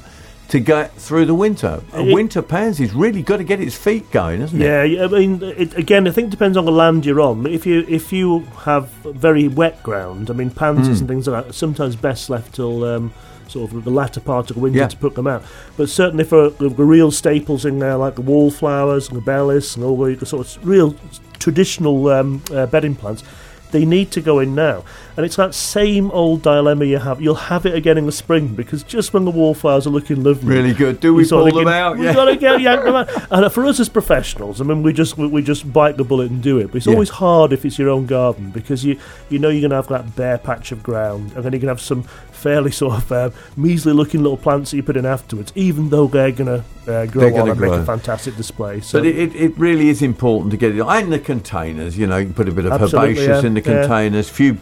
to get through the winter. A It- winter pansy's really got to get its feet going, hasn't it? Yeah, yeah, I mean, it, again, I think it depends on the land you're on. If you if you have very wet ground, I mean, pansies Mm. and things like that, are sometimes best left till um, sort of the latter part of the winter Yeah. to put them out. But certainly for the, the real staples in there, like the wallflowers and the bellis and all the, the sort of real traditional um, uh, bedding plants, they need to go in now. And it's that same old dilemma you have. You'll have it again in the spring because just when the wallflowers are looking lovely, Really good. Do we you're sort of pull them out? We've Yeah. got to get yank them out. And for us as professionals, I mean, we just we, we just bite the bullet and do it. But it's Yeah. always hard if it's your own garden because you you know you're going to have that bare patch of ground, and then you're going to have some fairly sort of uh, measly looking little plants that you put in afterwards, even though they're going to uh, grow They're on and make a fantastic display. So But it, it, really is important to get it and the containers. You know, you can put a bit of Absolutely, herbaceous yeah, in the yeah. containers, few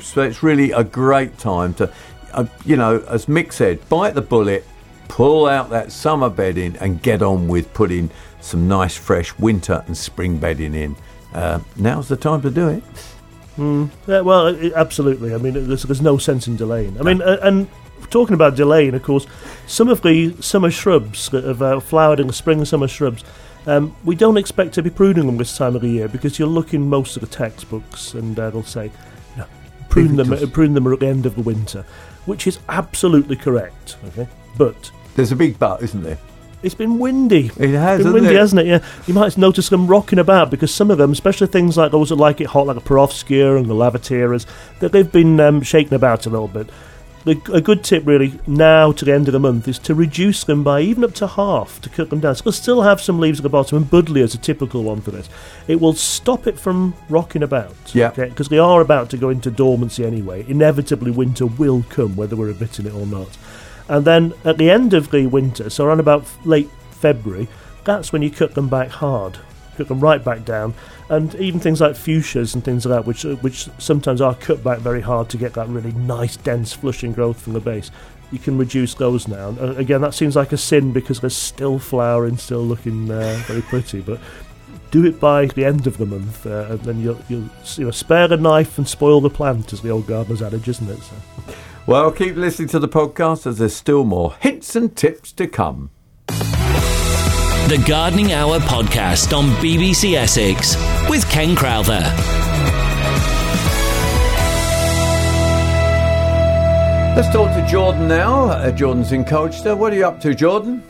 So it's really a great time to, uh, you know, as Mick said, bite the bullet, pull out that summer bedding, and get on with putting some nice fresh winter and spring bedding in. Uh, now's the time to do it. Mm, yeah, well, i absolutely. I mean, there's, there's no sense in delaying. I mean, uh, and talking about delaying, of course, some of the summer shrubs that have uh, flowered in the spring summer shrubs, um, we don't expect to be pruning them this time of the year because you'll look in most of the textbooks and uh, they'll say, prune them, Pivotus. prune them at the end of the winter, which is absolutely correct. Okay, but There's a big but, isn't there? it's been windy. It has, It's been windy, it? hasn't it? Yeah. You might notice them rocking about because some of them, especially things like those that like it hot, like a Perovskia and the Lavateras, that they've been um, shaken about a little bit. The, a good tip, really, now to the end of the month is to reduce them by even up to half to cut them down. So they'll still have some leaves at the bottom, and Buddleia is a typical one for this. It will stop it from rocking about. Yeah. Because they are about to go into dormancy anyway. Inevitably, winter will come, whether we're admitting it or not. And then at the end of the winter, so around about late February, that's when you cut them back hard, cut them right back down, and even things like fuchsias and things like that, which uh, which sometimes are cut back very hard to get that really nice, dense, flushing growth from the base. You can reduce those now. And, uh, again, that seems like a sin because they're still flowering, still looking uh, very pretty, but. Do it by the end of the month, uh, and then you'll, you'll you know, spare the knife and spoil the plant, as the old gardener's adage, isn't it? So. Well, keep listening to the podcast as there's still more hints and tips to come. The Gardening Hour podcast on BBC Essex with Ken Crowther. Let's talk to Jordan now. Uh, Jordan's in Colchester. What are you up to, Jordan?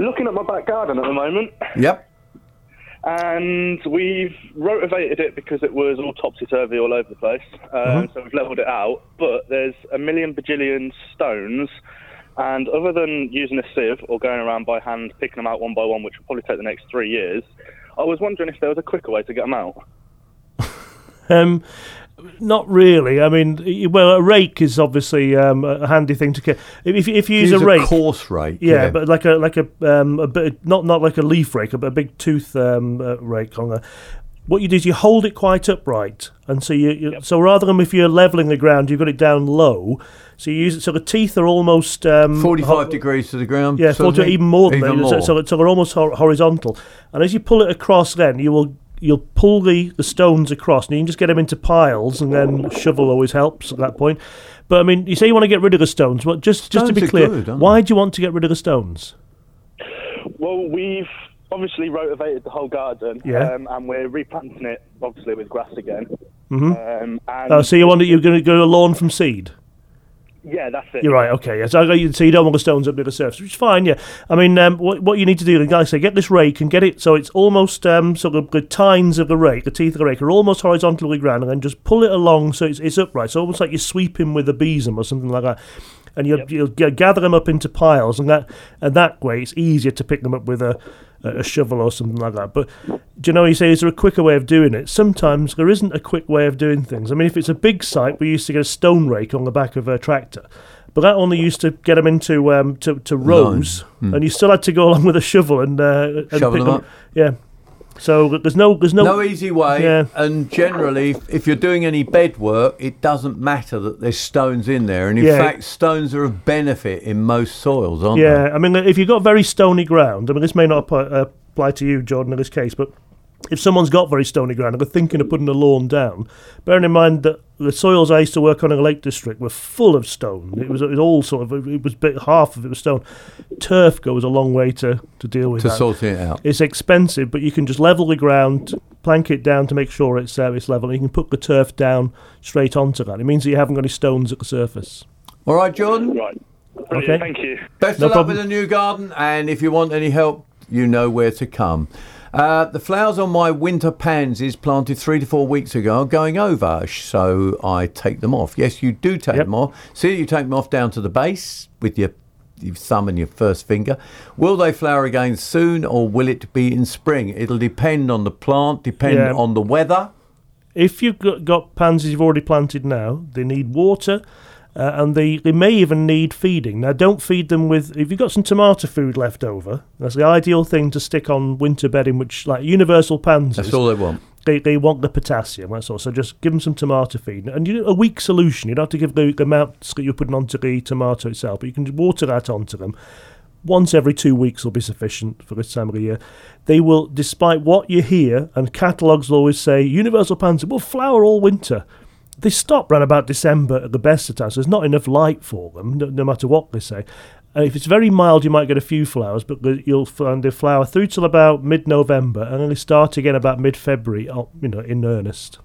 Looking at my back garden at the moment, Yep. and we've rotivated it because it was all topsy turvy all over the place. Um, Mhm. So we've levelled it out, but there's a million bajillion stones. And other than using a sieve or going around by hand picking them out one by one, which will probably take the next three years, I was wondering if there was a quicker way to get them out. Um, not really. I mean, well, a rake is obviously um, a handy thing to get. If, if you use, Use a a rake, coarse rake, yeah, yeah. but like a like a um, a bit not not like a leaf rake, but a big tooth um, uh, rake on a. what you do is you hold it quite upright, and so you, you so rather than if you're leveling the ground, you've got it down low. So you use it so the teeth are almost um, 45 ho- degrees to the ground. Yeah, sort of 40, even more than Even that. So, more. so, so they're almost hor- horizontal, and as you pull it across, then you will you'll pull the, the stones across, and you can just get them into piles, and then shovel always helps at that point. But I mean, you say you want to get rid of the stones. but just just to be clear, good, aren't why do you want to get rid of the stones? Well, we've obviously rotivated the whole garden, Yeah. um, and we're replanting it, obviously, with grass again. Mm-hmm. Um, and Oh, so you want to, you're going to go a lawn from seed? Yeah, that's it. You're right. Okay. Yes. I got. So you don't want the stones up near the surface, which is fine. Yeah. I mean, um, what what you need to do, like I say, get this rake and get it so it's almost um, sort of the tines of the rake, the teeth of the rake are almost horizontally ground, and then just pull it along so it's, it's upright. So almost like you're sweeping with a besom or something like that. And you'll, you'll gather them up into piles, and that and that way it's easier to pick them up with a, a shovel or something like that. But do you know? You say, is there a quicker way of doing it? Sometimes there isn't a quick way of doing things. I mean, if it's a big site, we used to get a stone rake on the back of a tractor, but that only used to get them into um, to, to rows, Hmm. and you still had to go along with a shovel and, uh, and Shovel pick them up. Yeah. So there's no there's no no easy way. Yeah. And generally, if- you're doing any bed work, it doesn't matter that there's stones in there. And in Yeah. fact, stones are of benefit in most soils, aren't they? Yeah, I mean, if you've got very stony ground, I mean, this may not apply, uh, apply to you, Jordan, in this case, but if someone's got very stony ground and they're thinking of putting a lawn down, bearing in mind that the soils I used to work on in the Lake District were full of stone. It was, it was all sort of, it was bit, half of it was stone. Turf goes a long way to, to deal with it. To that. sort it out. It's expensive, but you can just level the ground, plank it down to make sure it's, uh, it's level, and you can put the turf down straight onto that. It means that you haven't got any stones at the surface. All right, John? Right. Okay. Thank you. Best No of luck problem. with the new garden, and if you want any help, you know where to come. Uh, the flowers on my winter pansies planted three to four weeks ago are going over, so I take them off. Yes, you do take them off. See, you take them off down to the base with your, your thumb and your first finger. Will they flower again soon, or will it be in spring? It'll depend on the plant, depend Yeah. on the weather. if you've got, got pansies you've already planted now, they need water. Uh, and they, they may even need feeding. Now, don't feed them with. If you've got some tomato food left over, that's the ideal thing to stick on winter bedding, which, like universal pansies, That's all they want. they, they want the potassium. That's all. So just give them some tomato feed. And you a weak solution. You don't have to give the, the amounts that you're putting onto the tomato itself, but you can water that onto them. Once every two weeks will be sufficient for this time of the year. They will, despite what you hear, and catalogues will always say, universal pansy will flower all winter. They stop around about December at the best of times. There's not enough light for them, no, no matter what they say. And if it's very mild, you might get a few flowers, but you'll find they flower through till about mid-November, and then they start again about mid-February. oh, You know, in earnest.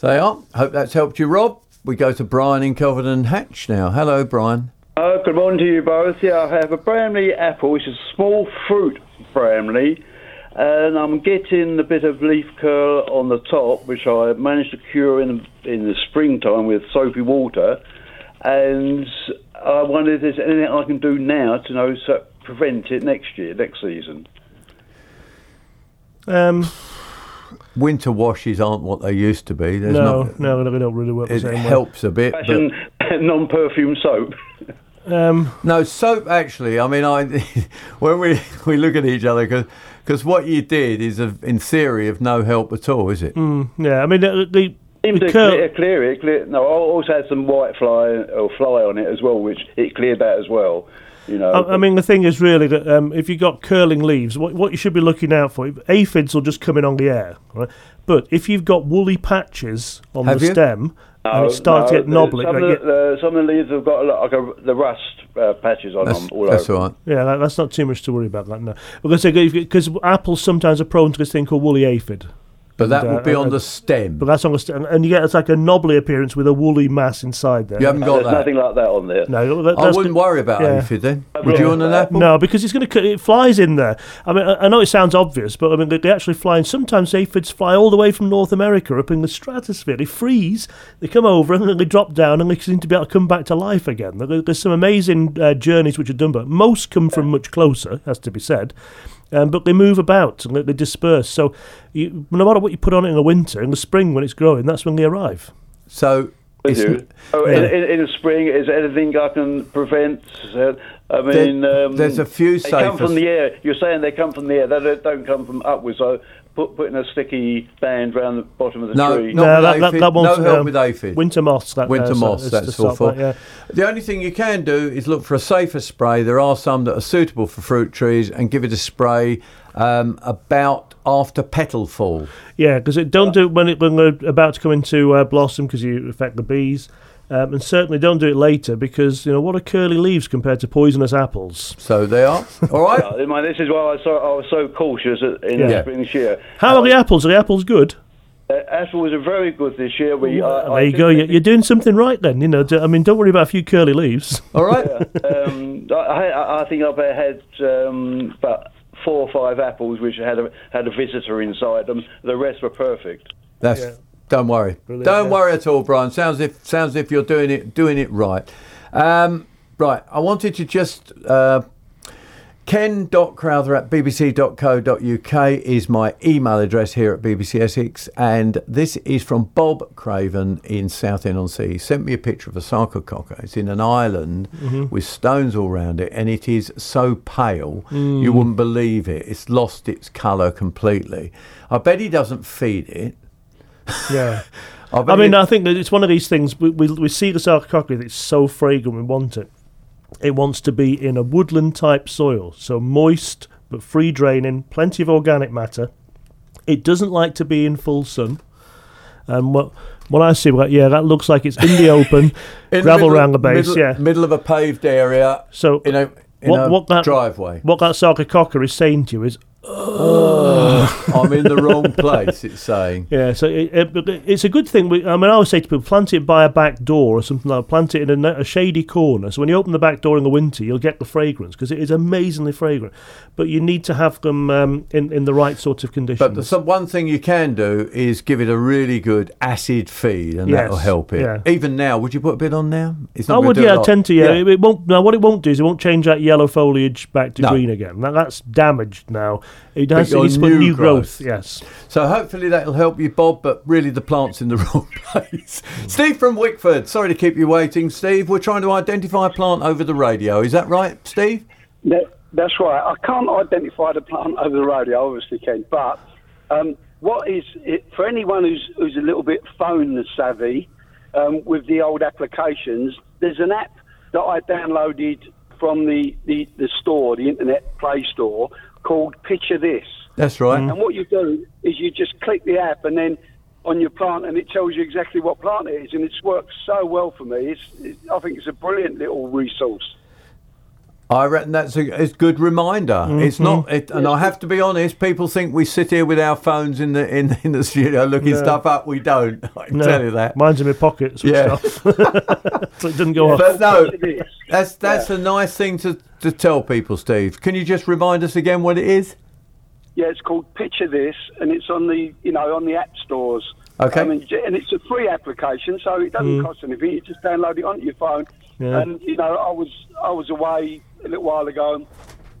They are. Hope that's helped you, Rob. We go to Brian in Kelvedon Hatch now. Hello, Brian. Oh, good morning to you both. Yeah, I have a Bramley apple, which is a small fruit Bramley, and I'm getting a bit of leaf curl on the top, which I managed to cure in in the springtime with soapy water. And I wonder if there's anything I can do now to know so prevent it next year, next season. Um, Winter washes aren't what they used to be. There's no, not, no, they don't really work the it same way. helps a bit. But Fashion non-perfume soap. Um, no, soap actually. I mean, I when we we look at each other because what you did is, of, in theory, of no help at all, is it? Mm, yeah, I mean, the, the, Seems the to curl- clear, clear it. Clear, no, I also had some white fly or fly on it as well, which it cleared that as well. You know, I, I mean, the thing is really that um, if you've got curling leaves, what, what you should be looking out for, aphids will just come in on the air, right? But if you've got woolly patches on the you? stem and it starts to get knobbly, Some, right, of the, uh, some of the leaves have got a like a, the rust uh, patches on That's, them all that's over. all right. yeah, that, that's not too much to worry about. That no, because because apples sometimes are prone to this thing called woolly aphid. But that And, would be uh, on uh, the stem. But that's on the stem, and you get it's like a knobbly appearance with a woolly mass inside there. You haven't got there's that. nothing like that on there. No, that, I wouldn't worry about yeah. aphid then. Would you on an apple? No, because it's going to it flies in there. I mean, I I know it sounds obvious, but I mean they, they actually fly. And sometimes aphids fly all the way from North America up in the stratosphere. They freeze, they come over, and then they drop down, and they seem to be able to come back to life again. There- There's some amazing uh, journeys which are done, but most come from much closer, has to be said. Um, but they move about and they, they disperse. So, you, no matter what you put on it in the winter, in the spring when it's growing, that's when they arrive. So With. Oh, Yeah. in, in, in the spring, is there anything I can prevent? Uh, I mean, There- um, there's a few They come from the air. You're saying they come from the air. They don't, don't come from upwards. So put, putting a sticky band round the bottom of the No, tree. not No, with that- that- that one's, no help um, with aphid. winter moths, that winter there, so moths. it's to That's stop awful. that, yeah. The only thing you can do is look for a safer spray. There are some that are suitable for fruit trees, and give it a spray um, about after petal fall. Yeah, because it don't do when it when they're about to come into uh, blossom because you affect the bees, um, and certainly don't do it later because you know what are curly leaves compared to poisonous apples. So they are all right. Yeah, this is why I, was so, I was so cautious in Yeah. the spring this year. How are the apples? Are the apples good? Uh, apples are very good this year. We, uh, there I you go. You're, you're doing something right then. You know, I mean, don't worry about a few curly leaves. All right. um, I, I I think I've had um, about four or five apples which had a, had a visitor inside them. The rest were perfect. That's don't worry. Brilliant, don't yeah. worry at all, Brian. Sounds if sounds if you're doing it doing it right. Um, right. I wanted to just uh, ken.crowther at bbc.co.uk is my email address here at BBC Essex, and this is from Bob Craven in Southend on Sea. He sent me a picture of a sarcococca. It's in an island Mhm. with stones all round it, and it is so pale Mm. you wouldn't believe it. It's lost its colour completely. I bet he doesn't feed it. Yeah. Oh, I, I mean, he- I think that it's one of these things. We, we, we see the sarcococca, it's so fragrant, we want it. It wants to be in a woodland type soil, so moist but free draining, plenty of organic matter. It doesn't like to be in full sun. And what what I see, well, yeah, that looks like it's in the open, In gravel middle- around the base, middle, yeah. middle of a paved area. So in a, in what, a what that driveway. What that sarcococca is saying to you is, I'm in the wrong place. It's saying. Yeah, so it, it, it's a good thing. We, I mean, I always say to people, plant it by a back door or something like that. Plant it in a, a shady corner. So when you open the back door in the winter, you'll get the fragrance because it is amazingly fragrant. But you need to have them um, in, in the right sort of conditions. But the, some, one thing you can do is give it a really good acid feed, and Yes, that'll help it. yeah. Even now, would you put a bit on now? It's I would, yeah, lot. tend to, yeah. It, it won't. Now, what it won't do is it won't change that yellow foliage back to No. green again. That, that's damaged now. It But has your it needs to put new new growth. growth. Yes. So hopefully that'll help you, Bob. But really, the plant's in the wrong place. Steve from Wickford. Sorry to keep you waiting, Steve. We're trying to identify a plant over the radio. Is that right, Steve? That, that's right. I can't identify the plant over the radio, obviously, Ken. But um, what is it for anyone who's who's a little bit phone savvy um, with the old applications? There's an app that I downloaded from the, the, the store, the internet Play Store, called Picture This. That's right. And what you do is you just click the app and then on your plant, and it tells you exactly what plant it is, and it's worked so well for me. It's, it, I think it's a brilliant little resource. I reckon that's a, it's a good reminder. It's mm-hmm. not, it, and I have to be honest. People think we sit here with our phones in the in, in the studio looking No. stuff up. We don't. I can No, tell you that. Mine's in my pockets. Yeah. off. so it didn't go off. But no, that's that's a nice thing to, to tell people, Steve. Can you just remind us again what it is? Yeah, it's called Picture This, and it's on the you know on the app stores. Okay. I mean, j- and it's a free application, so it doesn't Mm. cost anything. You just download it onto your phone. Yeah. And you know, I was I was away a little while ago,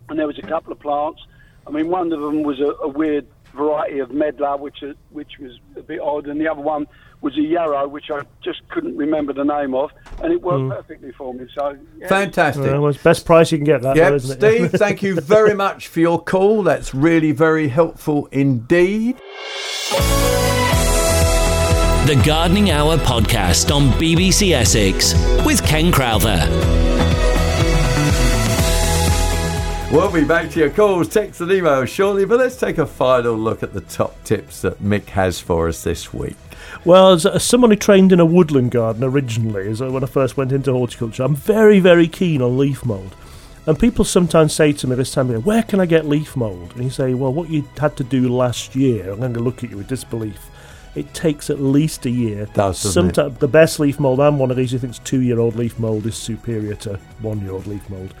and there was a couple of plants. I mean, one of them was a, a weird variety of medlar, which which was a bit odd, and the other one was a yarrow, which I just couldn't remember the name of, and it worked Mm. perfectly for me. So yeah. Fantastic. Well, it's best price you can get. That, Yep, though, isn't it? Steve, thank you very much for your call. That's really very helpful indeed. The Gardening Hour podcast on BBC Essex with Ken Crowther. We'll be back to your calls, texts, and emails shortly, but let's take a final look at the top tips that Mick has for us this week. Well, as, as someone who trained in a woodland garden originally, as I- when I first went into horticulture, I'm very, very keen on leaf mould. And people sometimes say to me this time, of year, where can I get leaf mould? And you say, well, what you had to do last year, I'm going to look at you with disbelief. It takes at least a year. Does? Sometimes the best leaf mould, I'm one of these who thinks two-year-old leaf mould is superior to one-year-old leaf mould.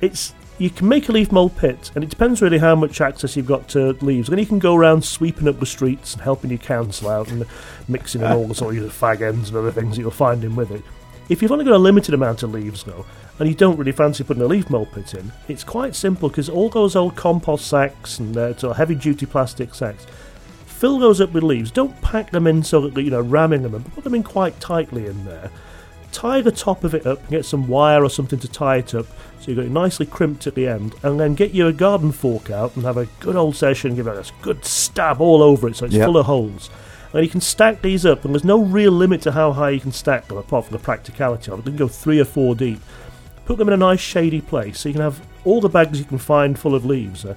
It's you can make a leaf mould pit, and it depends really how much access you've got to leaves. Then you can go around sweeping up the streets and helping your council out and mixing in all the sort of fag ends and other things that you'll find in with it. If you've only got a limited amount of leaves though, and you don't really fancy putting a leaf mould pit in, it's quite simple because all those old compost sacks and uh, sort of heavy-duty plastic sacks, fill those up with leaves. Don't pack them in so that you know ramming them, but put them in quite tightly in there tie the top of it up, and get some wire or something to tie it up, so you've got it nicely crimped at the end, and then get your garden fork out and have a good old session, give it a good stab all over it so it's Yep. full of holes. And you can stack these up, and there's no real limit to how high you can stack them, apart from the practicality of it. They can go three or four deep. Put them in a nice shady place, so you can have all the bags you can find full of leaves, uh,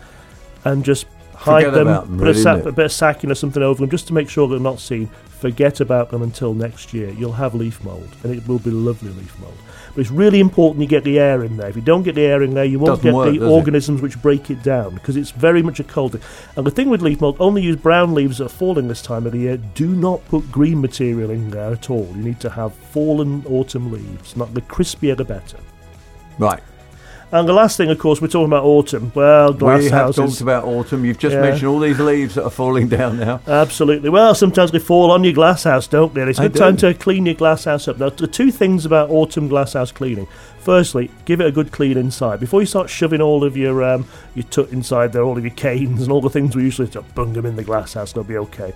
and just hide Forget them, them, put really, a, a bit of sacking or something over them, just to make sure they're not seen. Forget about them until next year. You'll have leaf mould, and it will be lovely leaf mould. But it's really important you get the air in there. If you don't get the air in there, you won't Doesn't get work, the does it? organisms which break it down because it's very much a cold. And the thing with leaf mould, only use brown leaves that are falling this time of the year. Do not put green material in there at all. You need to have fallen autumn leaves. Not the crispier the better. Right. And the last thing, of course, we're talking about autumn. Well, glass we have talked about autumn. You've just Yeah. mentioned all these leaves that are falling down now. Absolutely. Well, sometimes they fall on your glass house, don't they? It's a good time to clean your glass house up. Now, the two things about autumn glass house cleaning. Firstly, give it a good clean inside before you start shoving all of your um, your tut inside there, all of your canes and all the things we usually do. Bung them in the glass house; they'll be okay.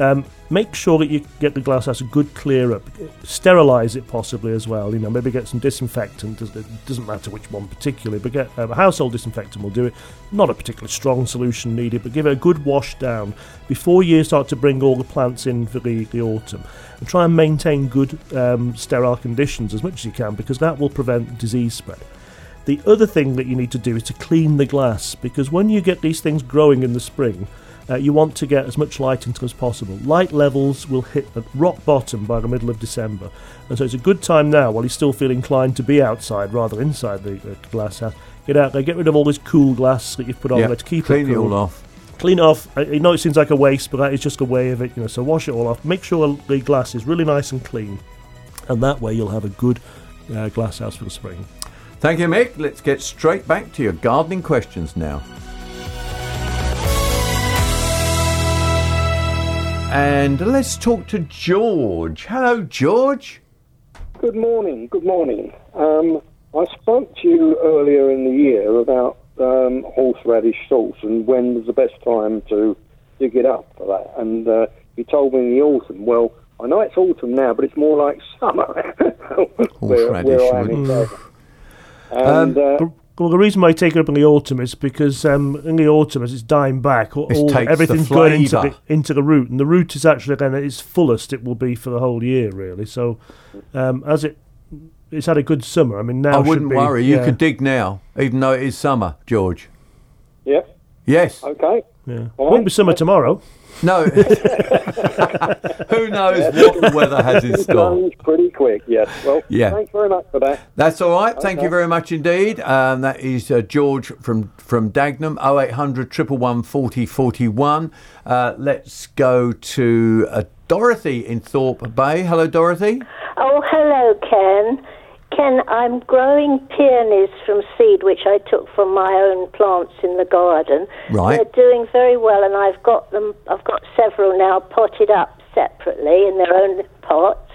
Um, make sure that you get the glass house a good clear up. Sterilise it possibly as well. You know, maybe get some disinfectant. It doesn't matter which one particularly, but get um, a household disinfectant will do it. Not a particularly strong solution needed, but give it a good wash down before you start to bring all the plants in for the, the autumn. And try and maintain good um, sterile conditions as much as you can because that will prevent disease spread. The other thing that you need to do is to clean the glass because when you get these things growing in the spring, uh, you want to get as much light into as possible. Light levels will hit at rock bottom by the middle of December, and so it's a good time now while you still feel inclined to be outside rather inside the uh, glass house. Get out there, get rid of all this cool glass that you've put on Yeah, there to keep clean it it cool. all off. Clean it off. I, I know it seems like a waste, but that is just a way of it. You know, so wash it all off. Make sure the glass is really nice and clean, and that way you'll have a good uh, glass house for the spring. Thank you, Mick. Let's get straight back to your gardening questions now. And let's talk to George. Hello, George. Good morning. Good morning. Um, I spoke to you earlier in the year about um, horseradish sauce and when was the best time to dig it up for that. And uh, you told me in the autumn. Well, I know it's autumn now, but it's more like summer where, where I am in. Devon. And uh, The- well, the reason why I take it up in the autumn is because um, in the autumn, as it's dying back, all, It all- everything's going into the, into the root, and the root is actually then at its fullest. It will be for the whole year, really. So, um, as it it's had a good summer. I mean, now I wouldn't be- worry. You yeah. could dig now, even though it is summer, George. yeah, Yes. okay. Yeah. All Won't be summer tomorrow. No. Who knows what the weather has in store? Pretty quick. Yes. Well, Yeah. thanks very much for that. That's all right. Thank you very much indeed. Um, that is uh, George from from Dagenham. 0800 111 40 41. Uh, let's go to uh, Dorothy in Thorpe Bay. Hello, Dorothy. Ken. Ken, I'm growing peonies from seed, which I took from my own plants in the garden. Right. They're doing very well, and I've got them. I've got several now potted up separately in their own pots.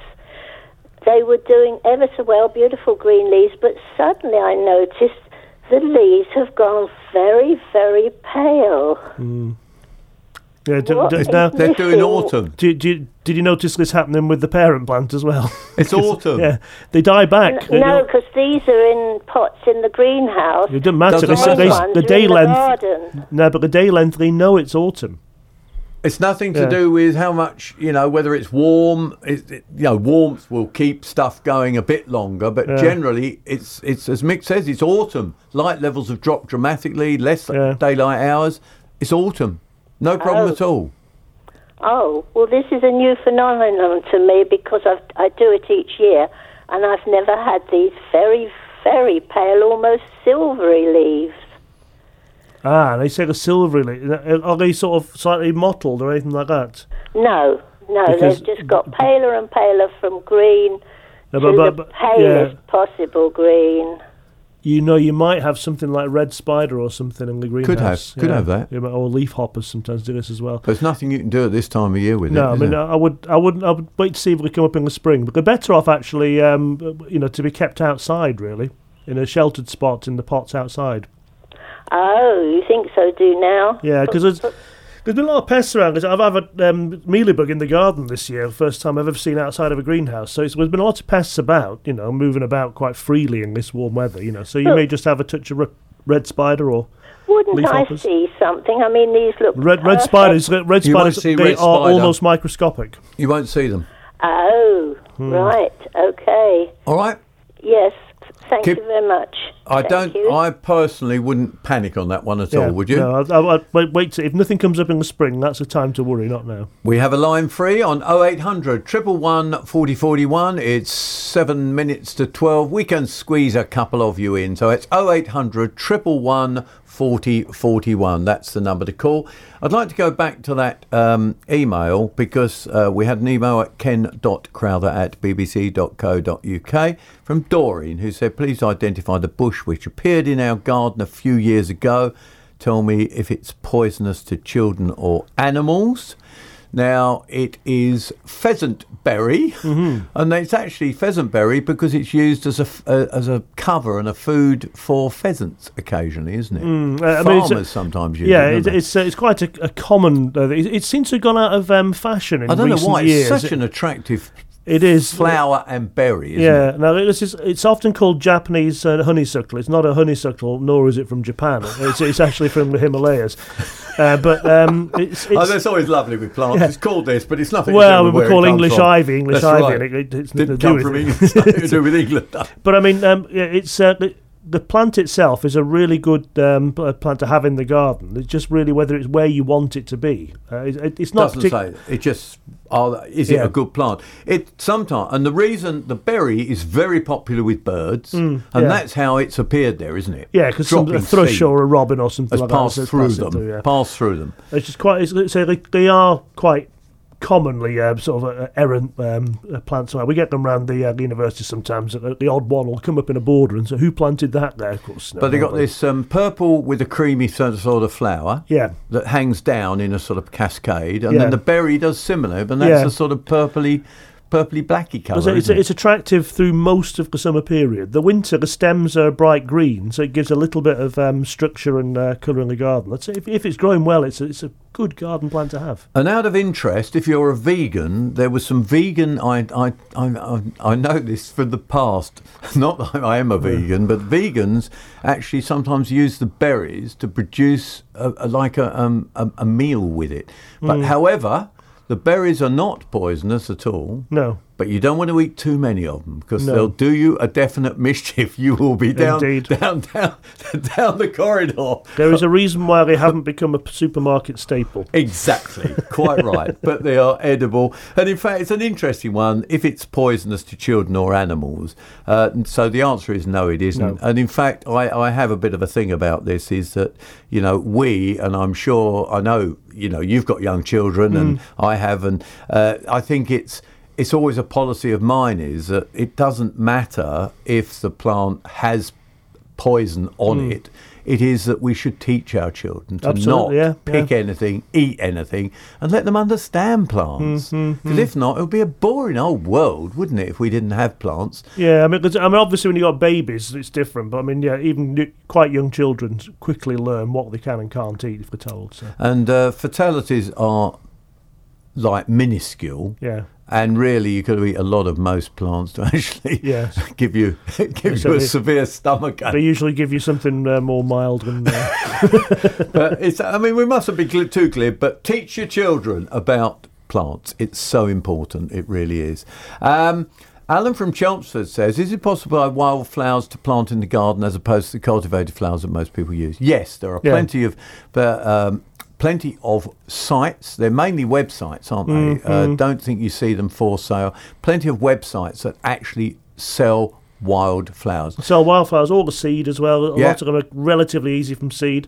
They were doing ever so well, beautiful green leaves, but suddenly I noticed the leaves have gone very, very pale. Mm. Yeah, d- What d- now They're doing autumn. Did, did, did you notice this happening with the parent plant as well? It's autumn. yeah, they die back. They no, don't- because these are in pots in the greenhouse. It doesn't matter. The They, say- main they, ones the are day in the length. garden. No, but the day length, they know it's autumn. It's nothing to Yeah. do with how much you know, whether it's warm. It, it- you know, warmth will keep stuff going a bit longer, but Yeah. generally, it's it's as Mick says, it's autumn. Light levels have dropped dramatically, less daylight hours. It's autumn. No problem Oh. at all. Oh, well, this is a new phenomenon to me because I've, I do it each year, and I've never had these very, very pale, almost silvery leaves. Ah, they say the silvery. le- Are they sort of slightly mottled or anything like that? No, no, Because- they've just got paler and paler from green No, to but- but- the but- palest possible green. You know, you might have something like red spider or something in the greenhouse. have- could have that. Yeah, but- or leaf hoppers sometimes do this as well. There's nothing you can do at this time of year with No, it. I mean, there? I would, I wouldn't, I would wait to see if we come up in the spring. But they're better off actually, um, you know, to be kept outside, really, in a sheltered spot in the pots outside. Oh, you think so? Do now? Yeah, because There's been a lot of pests around. I've had a um, mealybug in the garden this year, first time I've ever seen outside of a greenhouse. So it's, there's been a lot of pests about, you know, moving about quite freely in this warm weather, you know. So you Look. may just have a touch of re- red spider or Wouldn't leaf I hoppers. see something? I mean, these look Red, red perfect. spiders, red spiders, they red are spider. almost microscopic. You won't see them. Oh, Hmm. right. Okay. All right. Yes. Thank Keep- you very much. I Thank don't. you. I personally wouldn't panic on that one at Yeah, all. Would you? No, I'd, I'd, I'd wait, wait till, if nothing comes up in the spring, that's a time to worry, not now. We have a line free on 0800 111 4041. It's seven minutes to 12. We can squeeze a couple of you in. So it's 0800 111 4041. That's the number to call. I'd like to go back to that um, email because uh, we had an email at ken.crowther at bbc.co.uk from Doreen who said, please identify the bush which appeared in our garden a few years ago. Tell me if it's poisonous to children or animals. Now it is pheasant berry, and it's actually pheasant berry because it's used as a f- uh, as a cover and a food for pheasants occasionally, isn't it? Mm, uh, I mean, it's Farmers sometimes use yeah, it. it's don't it's, uh, it's quite a, a common. Uh, it, it seems to have gone out of um, fashion in I don't know why years. it's such an attractive. It is flower and berry. Isn't yeah, it? now this is it's often called Japanese uh, honeysuckle. It's not a honeysuckle, nor is it from Japan. It's, it's actually from the Himalayas. Uh, but um, it's, it's oh, that's always lovely with plants. Yeah. It's called this, but it's nothing. well, we call English from. ivy English That's ivy. right. and it, it, it's Didn't come from England. to do with England. But I mean, um, yeah, it's uh, the, plant itself is a really good um, plant to have in the garden. It's just really whether it's where you want it to be. Uh, it, it- it's not doesn't partic- say. It just are, is it a good plant? It sometimes, and the reason the berry is very popular with birds, Mm, and yeah. that's how it's appeared there, isn't it? Yeah, because a thrush or a robin or something has like passed that. through them. through, yeah. Passed through them. It's just quite. It's, so they, they are quite commonly uh, sort of uh, errant um, uh, plants. We get them around the, uh, the university sometimes. Uh, the odd one will come up in a border and say, "Who planted that there?" Of course, no, But they got this um, purple with a creamy sort of, sort of flower. Yeah. That hangs down in a sort of cascade, and Yeah. then the berry does similar, but that's Yeah. a sort of purpley, purpley blacky colour. it's, it? it's attractive through most of the summer period. The winter, the stems are bright green, so it gives a little bit of um, structure and uh, colour in the garden. Let's say if, if it's growing well, it's a, it's a good garden plant to have. And out of interest, if you're a vegan, there was some vegan. I I I, I, know this from the past. Not that I am a vegan, but vegans actually sometimes use the berries to produce a, a, like a, um, a a meal with it. But Mm. however, the berries are not poisonous at all. No. But you don't want to eat too many of them because No. they'll do you a definite mischief. You will be down, Indeed. down, down, down the corridor. There is a reason why they haven't become a supermarket staple. Exactly, quite right. But they are edible, and in fact, it's an interesting one. If it's poisonous to children or animals, uh, so the answer is no, it isn't. No. And in fact, I, I have a bit of a thing about this: is that you know we, and I'm sure I know, you know, you've got young children, and Mm. I have, and uh, I think it's. It's always a policy of mine is that it doesn't matter if the plant has poison on Mm. it. It is that we should teach our children to Absolutely, not yeah, pick yeah. anything, eat anything, and let them understand plants. Mm, Because if not, it would be a boring old world, wouldn't it, if we didn't have plants? Yeah, I mean, I mean, obviously, when you've got babies, it's different. But I mean, yeah, even quite young children quickly learn what they can and can't eat if they're told. So And uh, fatalities are like minuscule. Yeah. And really, you could eat a lot of most plants to actually Yes. give you give So you a severe stomach ache. they usually give you something uh, more mild than. Uh, but it's, I mean, we mustn't be too glib, but teach your children about plants. It's so important. It really is. Um, Alan from Chelmsford says, is it possible to have wildflowers to plant in the garden as opposed to the cultivated flowers that most people use? Yes, there are Yeah. plenty of... But, um, Plenty of sites. They're mainly websites, aren't they? Uh, Mhm. don't think you see them for sale. Plenty of websites that actually sell wildflowers. sell wildflowers, all the seed as well. A Yeah. lot of them are relatively easy from seed.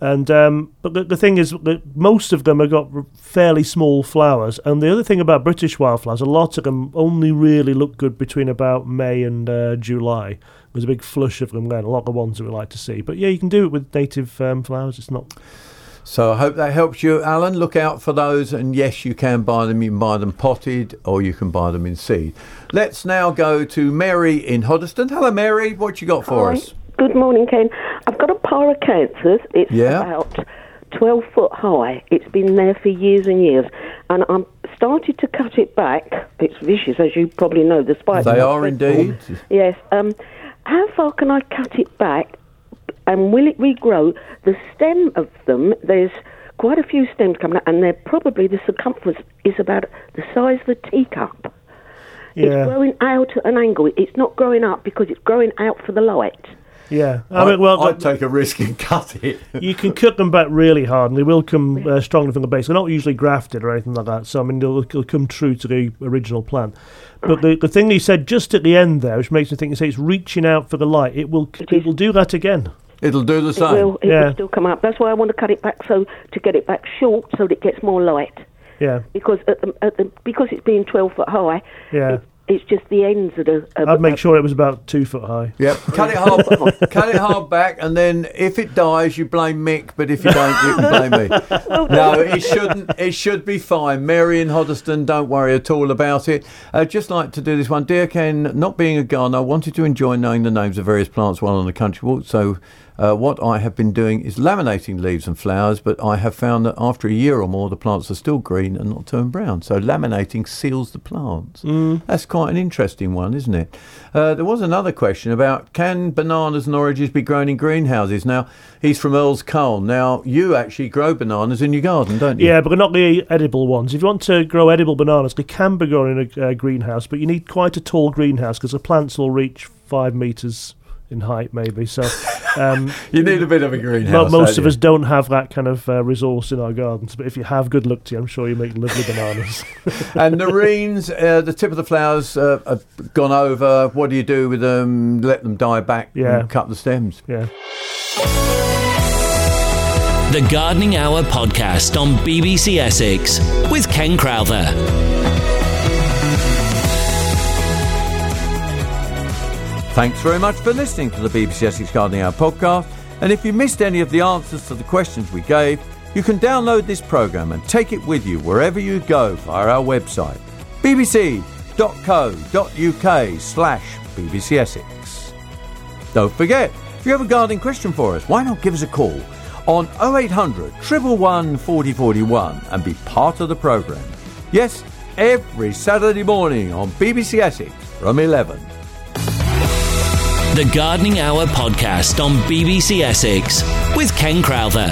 And um, but the, the thing is that most of them have got fairly small flowers. And the other thing about British wildflowers, a lot of them only really look good between about May and uh, July. There's a big flush of them then. A lot of the ones that we like to see. But yeah, you can do it with native um, flowers. It's not. So I hope that helps you, Alan. Look out for those, and yes, you can buy them. You can buy them potted, or you can buy them in seed. Let's now go to Mary in Hoddesdon. Hello, Mary. What you got for Hi. us? Good morning, Ken. I've got a pyrocanthus. It's Yeah. about 12 foot high. It's been there for years and years. And I'm started to cut it back. It's vicious, as you probably know. The spikes They are indeed. Yes. Um, how far can I cut it back? And will it regrow? The stem of them, there's quite a few stems coming out, and they're probably the circumference is about the size of a teacup. Yeah. It's growing out at an angle. It's not growing up because it's growing out for the light. Yeah, I, I mean, well, I'd take a risk and cut it. you can cut them back really hard, and they will come uh, strongly from the base. They're not usually grafted or anything like that, so I mean they'll, they'll come true to the original plant. But the, the thing he said just at the end there, which makes me think, you say it's reaching out for the light. It will it will do that again. It'll do the It will. It will still come up. That's why I want to cut it back so to get it back short so that it gets more light. Yeah, Because at the, at the because it's being 12 foot high, yeah. it's just the ends that are. are I'd make sure it was about two foot high. Yep, cut it hard, cut it hard back, and then if it dies, you blame Mick. But if you don't, you can blame me. No, it shouldn't. It should be fine. Mary in Hoddesdon, don't worry at all about it. Uh, just like to do this one, dear Ken. Not being a gardener, I wanted to enjoy knowing the names of various plants while on the country walk. So. Uh, what I have been doing is laminating leaves and flowers, but I have found that after a year or more, the plants are still green and not turned brown. So laminating seals the plants. Mm. That's quite an interesting one, isn't it? Uh, there was another question about can bananas and oranges be grown in greenhouses? Now, he's from Earls Colne. Now, you actually grow bananas in your garden, don't you? Yeah, but not the edible ones. If you want to grow edible bananas, they can be grown in a uh, greenhouse, but you need quite a tall greenhouse because the plants will reach five meters in height, maybe. So um, You need a bit of a mo- greenhouse. most of you? us don't have that kind of uh, resource in our gardens, but if you have, good luck to you. I'm sure you make lovely bananas. and Nerines, uh, the tip of the flowers uh, have gone over. What do you do with them? Let them die back Yeah. and cut the stems. Yeah. The Gardening Hour podcast on BBC Essex with Ken Crowther. Thanks very much for listening to the BBC Essex Gardening Hour podcast. And if you missed any of the answers to the questions we gave, you can download this programme and take it with you wherever you go via our website, bbc.co.uk slash BBC Essex. Don't forget, if you have a gardening question for us, why not give us a call on 0800 111 4041 and be part of the programme. Yes, every Saturday morning on BBC Essex from 11. The Gardening Hour podcast on BBC Essex with Ken Crowther.